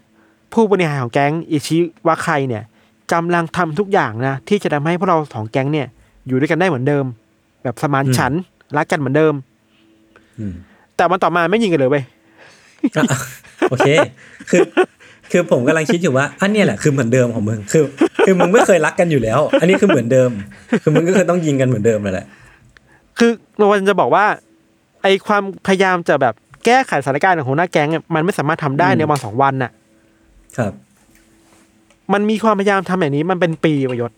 ผู้บริหารของแก๊งอิชิวะไคเนี่ยกำลังทำทุกอย่างนะ ที่จะทำให้พวกเราสองแก๊งเนี่ย อยู่ด้วยกันได้เหมือนเดิม แบบสมานฉันท์รักกันเหมือนเดิมอืมแต่วันต่อมาไม่ยิงกันเลยเว้ยอะ โอเค คือคือผมกำลังคิดอยู่ว่าอันเนี้ยแหละคือเหมือนเดิมของมึงคือ คือมึงไม่เคยรักกันอยู่แล้ว อันนี้คือเหมือนเดิม คือมึงก็คือต้องยิงกันเหมือนเดิมนั่นแหละ คือเราวันจะบอกว่า ไอความพยายามจะแบบแก้ไขสถานการณ์ของหัวหน้าแก๊งอะมันไม่สามารถทำได้อืมในวันสองวันน่ะ ครับ มันมีความพยายามทำแบบนี้มันเป็นปีประยศ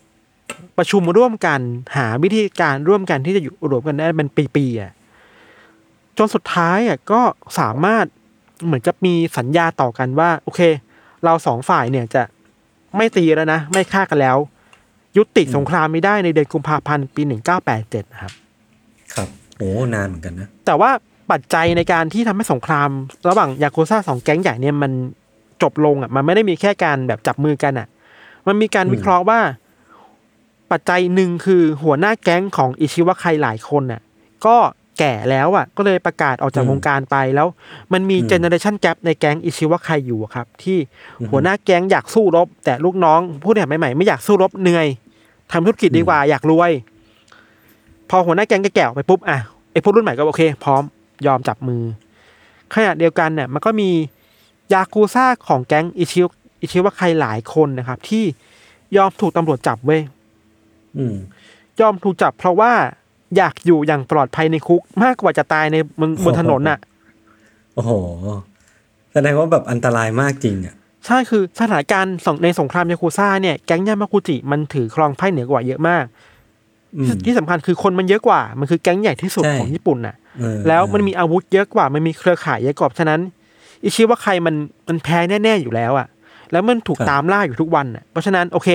ประชุมร่วมกันหาวิธีการร่วมกันที่จะอยู่รวมกันได้เป็นปีๆอะจนสุดท้ายอะก็สามารถ เหมือนกับมีสัญญาต่อกันว่า โอเค เราสองฝ่ายเนี่ยจะไม่ตีแล้วนะ ไม่ฆ่ากันแล้ว ยุติสงครามไม่ได้ในเดือนกุมภาพันธ์ปีหนึ่งเก้าแปดเจ็ดนะครับ ครับโอ้นานเหมือนกันนะ แต่ว่าปัจจัยในการที่ทำให้สงคราม ระหว่างยากุซ่าสองแก๊งใหญ่เนี่ยมันจบลงอะ มันไม่ได้มีแค่การแบบจับมือกันอะ มันมีการอืมวิเคราะห์ว่า ปัจจัยหนึ่งคือหัวหน้าแก๊งของอิชิวะไคหลายคนน่ะ ก็ แก่แล้วอะก็เลยประกาศออกจากวงการไปแล้ว มันมี generation gap ในแก๊งอิชิวะไคอยู่อะครับ ที่หัวหน้าแก๊งอยากสู้รบ แต่ลูกน้องผู้เนี่ยใหม่ๆไม่อยากสู้รบเหนื่อยทำธุรกิจดีกว่าอยากรวย พอหัวหน้าแก๊งแก่ๆออกไปปุ๊บอะไอ้พวกรุ่นใหม่ก็โอเค พร้อมยอมจับมือขณะเดียวกันเนี่ยมันก็มียากูซ่าของแก๊งอิชิวอิชิวะไคหลายคนนะครับ ที่ยอมถูกตำรวจจับเว้ยอืมยอมถูกจับเพราะว่า อยากอยู่อย่างปลอดภัยในคุกมากกว่าจะตายในบนบนถนนน่ะ โอ้โห แสดงว่าแบบอันตรายมากจริงอะ ใช่คือสถานการณ์สงในสงครามยากูซ่าเนี่ยแก๊งยามากุจิมันถือครองไพ่เหนือกว่าเยอะมากอืมที่ที่สำคัญคือคนมันเยอะกว่า มันคือแก๊งใหญ่ที่สุดใช่ของญี่ปุ่นน่ะเออแล้วมันมีอาวุธเยอะกว่า มันมีเครือข่ายเยอะกว่าฉะนั้นอิชิว่าใครมันมันแพ้แน่ๆอยู่แล้วอะแล้วมันถูกตามล่าอยู่ทุกวันน่ะ เพราะฉะนั้นโอเค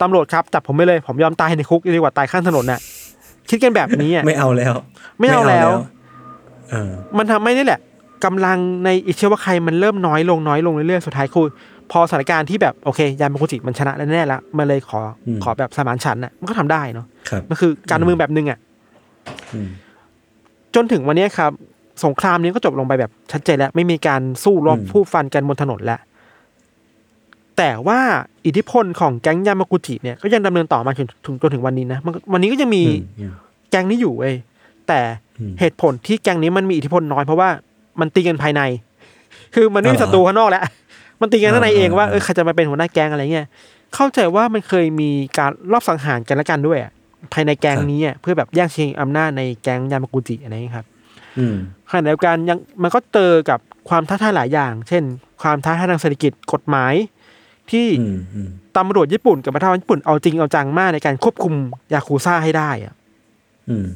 ตำรวจครับจับผมไปเลยผมยอมตายในคุกดีกว่าตายข้างถนนน่ะ คิดกันแบบนี้อะไม่เอาแล้ว ไม่เอาแล้วเออมันทำให้นี่แหละกำลังในอิชิวะไคมันเริ่มน้อยลงน้อยลงเรื่อยๆสุดท้ายคือพอสถานการณ์ที่แบบโอเคยามากุจิมันชนะแน่ๆแล้วมันเลยขออมขอแบบสมานฉันท์น่ะมันก็ทำได้เนาะครับมันคือการเมืองแบบหนึงอะอืมจนถึงวันนี้ครับ สงครามนี้ก็จบลงไปแบบชัดเจนแล้ว ไม่มีการสู้รบอืมผู้ฟันกันบนถนนแล้ว แต่ว่าอิทธิพลของแก๊งยามากุจิเนี่ยก็ยังดำเนินต่อมาจนถึงจนถึงวันนี้นะมันก็วันนี้ก็ยังมีอืมอืมแก๊งนี้อยู่เว้ยแต่อืมเหตุผลที่แก๊งนี้มันมีอิทธิพลน้อยเพราะว่ามันตีกันภายใน คือมันไม่มีอ๋อศัตรูข้างนอกแล้วมันตีกันข้างในเองว่าอ่าเออใครจะมาเป็นหัวหน้าแก๊งอะไรเงี้ยเข้าใจว่ามันเคยมีการรอบสังหารกันและกันด้วยอะภายในแก๊งนี้อะเพื่อแบบแย่งชิงอำนาจในแก๊งยามากุจิอะไรเงี้ยครับอืมขณะเดียวกันยังมันก็เจอกับความท้าทายหลายอย่าง เช่น ความท้าทายทางเศรษฐกิจกฎหมาย ที่อืมอืมตำรวจญี่ปุ่นกับประเทศญี่ปุ่นเอาจริงเอาจังมากในการควบคุมยาคูซ่าให้ได้อะอืม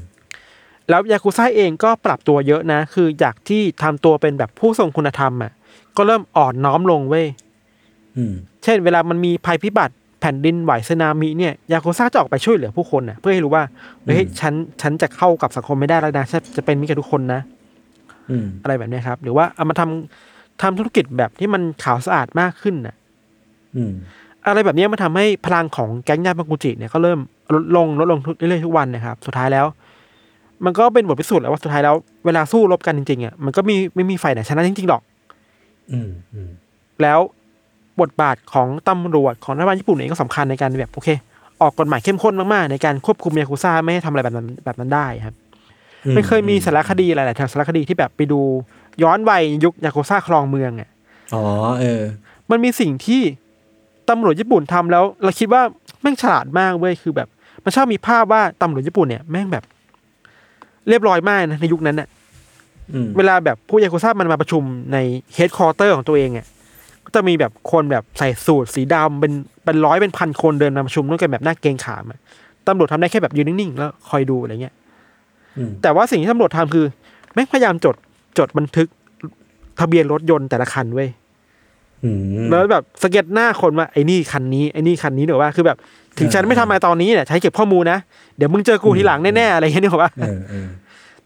แล้วยาคูซ่าเองก็ปรับตัวเยอะนะ คือจากที่ทำตัวเป็นแบบผู้ทรงคุณธรรมอะ ก็เริ่มอ่อนน้อมลงเว้ยอืมเช่น เวลามันมีภัยพิบัติแผ่นดินไหวสึนามิเนี่ยยาคูซ่าจะออกไปช่วยเหลือผู้คนน่ะ เพื่อให้รู้ว่าเฮ้ยฉันฉันจะเข้ากับสังคมไม่ได้แล้วนะฉันจะเป็นมิตรกับทุกคนนะอืมอะไรแบบเนี้ยครับ หรือว่าเอามาทำทำธุรกิจแบบที่มันขาวสะอาดมากขึ้นน่ะอืม อะไรแบบเนี้ยมันทำให้พลังของแก๊งยามากุจิเนี่ยก็เริ่มลดลงลดลงทุกเรื่อยๆทุกวันนะครับ สุดท้ายแล้ว มันก็เป็นบทพิสูจน์แล้วว่าสุดท้ายแล้วเวลาสู้รบกันจริงๆอะมันก็มีไม่มีฝ่ายไหนชนะจริงๆหรอก อืมอืมแล้วบทบาทของตำรวจของรัฐบาลญี่ปุ่นเองก็สำคัญในการแบบโอเค ออกกฎหมายเข้มข้นมากๆ ในการควบคุมยากุซ่าไม่ให้ทำอะไรแบบนั้นแบบนั้นได้ครับมันเคยมีสารคดีหลายๆสารคดีที่แบบไปดูย้อนวัยยุคยากุซ่าครองเมืองอะอ๋อเออ มันมีสิ่งที่ ตำรวจญี่ปุ่นทำแล้ว เราคิดว่าแม่งฉลาดมากเว้ยคือแบบ มันชอบมีภาพว่าตำรวจญี่ปุ่นเนี่ยแม่งแบบ เรียบร้อยมากนะในยุคนั้นน่ะอืมเวลาแบบพวกยากุซ่ามันมาประชุมใน headquarter ของตัวเองอะก็จะมีแบบคนแบบใส่สูทสีดำเป็นเป็นร้อยเป็นพันคนเดินมาประชุมด้วยกันแบบหน้าเกรงขามอะตำรวจทำได้แค่แบบยืนนิ่งๆแล้วคอยดูอะไรเงี้ยอืมแต่ว่าสิ่งที่ตำรวจทำคือ แม่งพยายามจดจดบันทึกทะเบียนรถยนต์แต่ละคันเว้ยอืม แล้วแบบสเก็ตหน้าคนว่าไอ้นี่คันนี้ไอ้นี่คันนี้นึกอะว่าคือแบบถึงฉันไม่ทำอะไรตอนนี้เนี่ยฉันเก็บข้อมูลนะ เดี๋ยวมึงเจอกูทีหลังแน่ๆอะไรเงี้ยนึกออกปะเออเออ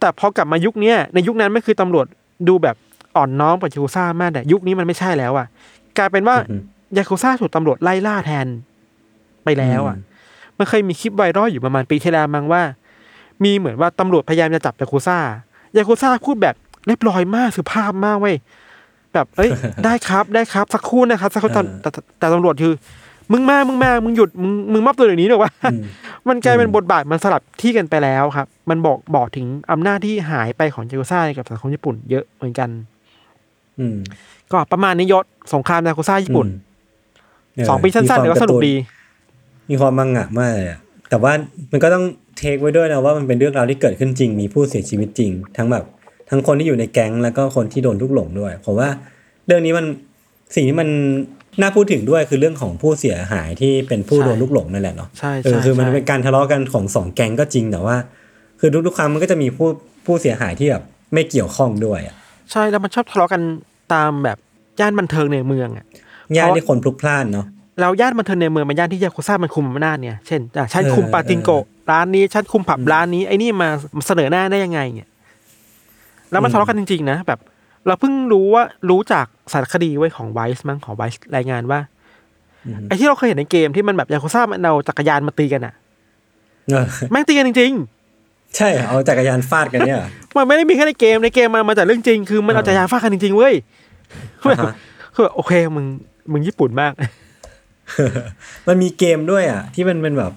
แต่พอกลับมายุคเนี้ยในยุคนั้นไม่คือตำรวจดูแบบอ่อนน้อมกับยากุซ่ามากแต่ยุคนี้มันไม่ใช่แล้วอะกลายเป็นว่าอืมยากุซ่าถูกตำรวจไล่ล่าแทนไปแล้วอะอืมมันเคยมีคลิปไวรัลอยู่ประมาณปีที่แล้วมั้งว่า มีเหมือนว่าตำรวจพยายามจะจับยากุซ่ายากุซ่าพูดแบบเรียบร้อยมากสุภาพมากเว้ย แบบเอ้ยได้ครับได้ครับสักครู่นะครับสักครู่ตอนแต่แต่แต่ตำรวจคือ มึงมามึงมามึงหยุดมึงมึงมอบตัวเดี๋ยวนี้หรอกว่าอืมมันกลายเป็นอืมบทบาทมันสลับที่กันไปแล้วครับ มันบอกบอกถึงอำนาจที่หายไปของยากุซ่ากับสังคมญี่ปุ่นเยอะเหมือนกัน อืมก็ประมาณนี้ยศสงครามยากุซ่าญี่ปุ่นมเสองปีสั้นๆแต่ก็สนุกดี มีความมังงะมากเลยอะแต่ว่ามันก็ต้องเทคไว้ด้วยนะว่ามันเป็นเรื่องราวที่เกิดขึ้นจริง มีผู้เสียชีวิตจริง ทั้งแบบ ทั้งคนที่อยู่ในแก๊งแล้วก็คนที่โดนลูกหลงด้วยผมว่าเรื่องนี้มันสิ่งที่มันน่าพูดถึงด้วยคือเรื่องของผู้เสียหายที่เป็นผู้ใช่โดนลูกหลงนั่นแหละเนาะใช่เออใช่คือมันใช่เป็นการทะเลาะกันของสองแก๊งก็จริงแต่ว่า คือทุกๆครั้งมันก็จะมีผู้ผู้เสียหายที่แบบไม่เกี่ยวข้องด้วยอะใช่แล้วมันชอบทะเลาะกันตามแบบย่านบันเทิงในเมืองอะญาติเพราะที่คนพลุกพล่านเนาะแล้วย่านบันเทิงในเมืองเป็นย่านที่ยากุซ่ามันคุมอำนาจเนี่ยเช่นอะฉันเออคุมปาติงโกะเออร้านนี้ฉันคุมผับร้านนี้ไอ้นี่มาเสนอหน้าได้ยังไงเนี่ย แล้วมันอืมทะเลาะกันจริงๆนะแบบ เราเพิ่งรู้ว่ารู้จากสารคดีไว้ยของไวส์มั้งของไวส์รายงานว่าอืมไอ้ที่เราเคยเห็นในเกมที่มันแบบยากุซ่ามันเอาจักรยานมาตีกันอะเออแม่งตีกันจริงใช่เอาจักรยานฟาดกันเนี่ยเหรอๆมันไม่ได้มีแค่ในเกมในเกมมันมาจากเรื่องจริง คือมันเอาเออจักรยานฟาดกันจริงๆเว้ยอ่าฮะคือแบบโอเคมึงมึงญี่ปุ่นมาก มันมีเกมด้วยอะ ที่มันเป็นแบบ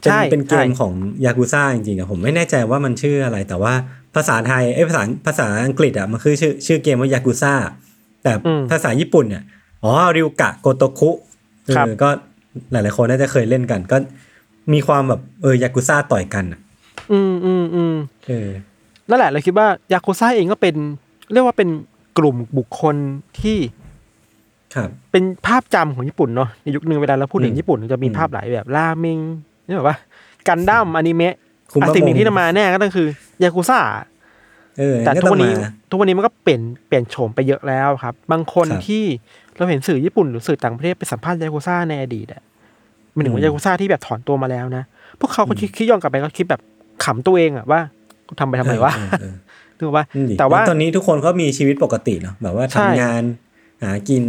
เป็นใช่เป็นเกมใช่ของยากุซ่าจริงๆอะผมไม่แน่ใจว่ามันชื่ออะไรแต่ว่า ภาษาไทยเอ้ยภาษาภาษาอังกฤษอะมันคือชื่อชื่อเกมว่ายากุซ่าแต่อืมภาษาญี่ปุ่นเนี่ยอ๋อริวกะโกโตคุเอครับอก็หลายๆคนน่าจะเคยเล่นกัน ก็มีความแบบเออยากุซ่าต่อยกันอะอืมอืมอืมเออนั่นแหละเราคิดว่ายากุซ่าเองก็เป็น เรียกว่าเป็นกลุ่มบุคคลที่ครับเป็นภาพจำของญี่ปุ่นเนาะในยุคหนึ่งเวลาเราพูดถึอืงมญี่ปุ่นจะมีภาพหลายแบบราเมงนี่แบบว่า กันดั้มอนิเมะคุมะอะสิ่งหนึ่งมงที่จะมาแน่ก็ต้องคือ ยากุซ่าเออแต่ก็ทุกต้องวันนี้มาทุกวันนี้มันก็เปลี่ยนเปลี่ยนโฉมไปเยอะแล้วครับ บางคนครับที่เราเห็นสื่อญี่ปุ่นหรือสื่อต่างประเทศไปสัมภาษณ์ยากุซ่าในอดีตอะมันถึงอืว่ามยากุซ่าที่แบบถอนตัวมาแล้วนะ พวกเขาก็คิดคิดย้อนกลับไปก็คิดแบบขำตัวเองอะว่ากูทำไปทำไมวะเออเออถูกปะนั่นดิแต่ว่าล้ตอนนี้ทุกคนก็มีชีวิตปกติเนาะแบบว่าใช่ทำงานหากิน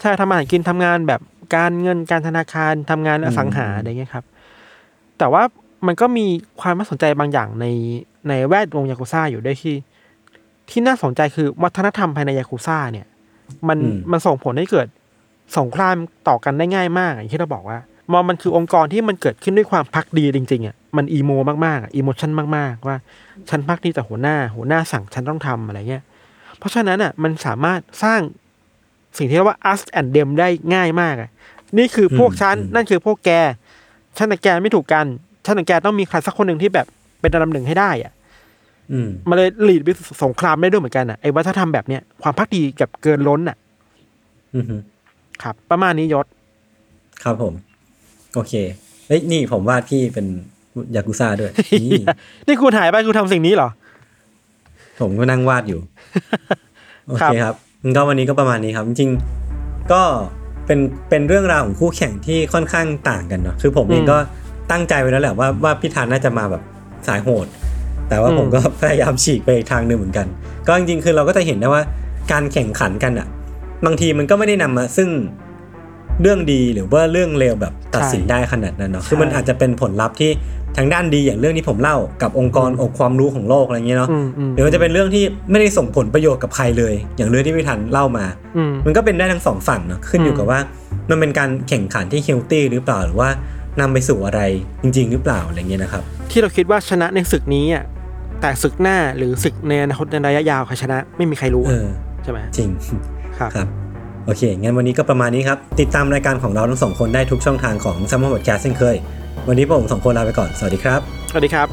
ใช่ทำอาหารกินทำงานแบบการเงินการธนาคารทำงานอสังหาอืมอะไรเงี้ยครับ แต่ว่ามันก็มีความน่าสนใจบางอย่างใน ในแวดวงยากุซ่าอยู่ด้วยที่ที่น่าสนใจคือวัฒนธรรมภายในยากุซ่าเนี่ย มันมันส่งผลให้เกิดสงครามต่อกันได้ง่ายมากอย่างที่เราบอกว่ามอมันคือองค์กรที่มันเกิดขึ้นด้วยความพักดีจริงๆอะมันอีโมมากๆอะอีโมชันมากๆ ว่าฉันพักดีแต่หัวหน้า หัวหน้าสั่งฉันต้องทำอะไรเงี้ย เพราะฉะนั้นอะมันสามารถสร้างสิ่งที่เรียกว่า us and them ได้ง่ายมากอะนี่คือพวกฉันอืมนั่นคือพวกแกฉันกับแกไม่ถูกกันฉันกับแกต้องมีใครสักคนหนึ่งที่แบบ เป็นอันดับหนึ่งให้ได้อะอืมมันเลยหลีดไปสู่สงครามได้ด้วยเหมือนกันอะไอ้วัฒนธรรมแบบเนี้ยความพักดีกับเกินล้นอะอือฮึครับ ประมาณนี้ยศ ครับผม โอเคเฮ้ยนี่ผมวาดพี่เป็นยากุซ่าด้วย นี่นี่คุณหายไปคุณทำสิ่งนี้เหรอ ผมก็นั่งวาดอยู่ โอครับเคครับงั้นก็วันนี้ก็ประมาณนี้ครับ จริงๆก็เป็นเป็นเรื่องราวของคู่แข่งที่ค่อนข้างต่างกันเนาะคือผมเองก็ตั้งใจไว้แล้วแหละว่าว่าพี่ธันน่าจะมาแบบ สายโหด แต่ว่าผมก็พยายามฉีกไปอีกทางหนึ่งเหมือนกัน ก็จริงๆคือเราก็จะเห็นได้ว่า การแข่งขันกันอะ บางทีมันก็ไม่ได้นำมาซึ่งเรื่องดีหรือว่าเรื่องเลวแบบตัดสินได้ขนาดนั้นเนาะคือมันอาจจะเป็นผลลัพธ์ที่ทางด้านดีอย่างเรื่องที่ผมเล่ากับองค์กรองค์ความรู้ของโลกอะไรเงี้ยเนาะอืมอืมหรือมันจะเป็นเรื่องที่ไม่ได้ส่งผลประโยชน์กับใครเลย อย่างเรื่องที่พี่ทันเล่ามาอืมมันก็เป็นได้ทั้งสองฝั่งเนาะขึ้นอยู่อืมกับว่า มันเป็นการแข่งขันที่เฮลตี้หรือเปล่าหรือว่า นำไปสู่อะไรจริง ๆ หรือเปล่าอะไรเงี้ยนะครับ ที่เราคิดว่าชนะในศึกนี้อะแต่ศึกหน้าหรือศึกในอนาคตในระยะยาวใครชนะไม่มีใครรู้เออใช่ไหมจริงครับครับโอเค งั้นวันนี้ก็ประมาณนี้ครับ ติดตามรายการของเราทั้งสองคนได้ทุกช่องทางของ s ัมมอนบอดแคสเช่นเคย วันนี้พวกผมสองคนลาไปก่อน สวัสดีครับ สวัสดีครับ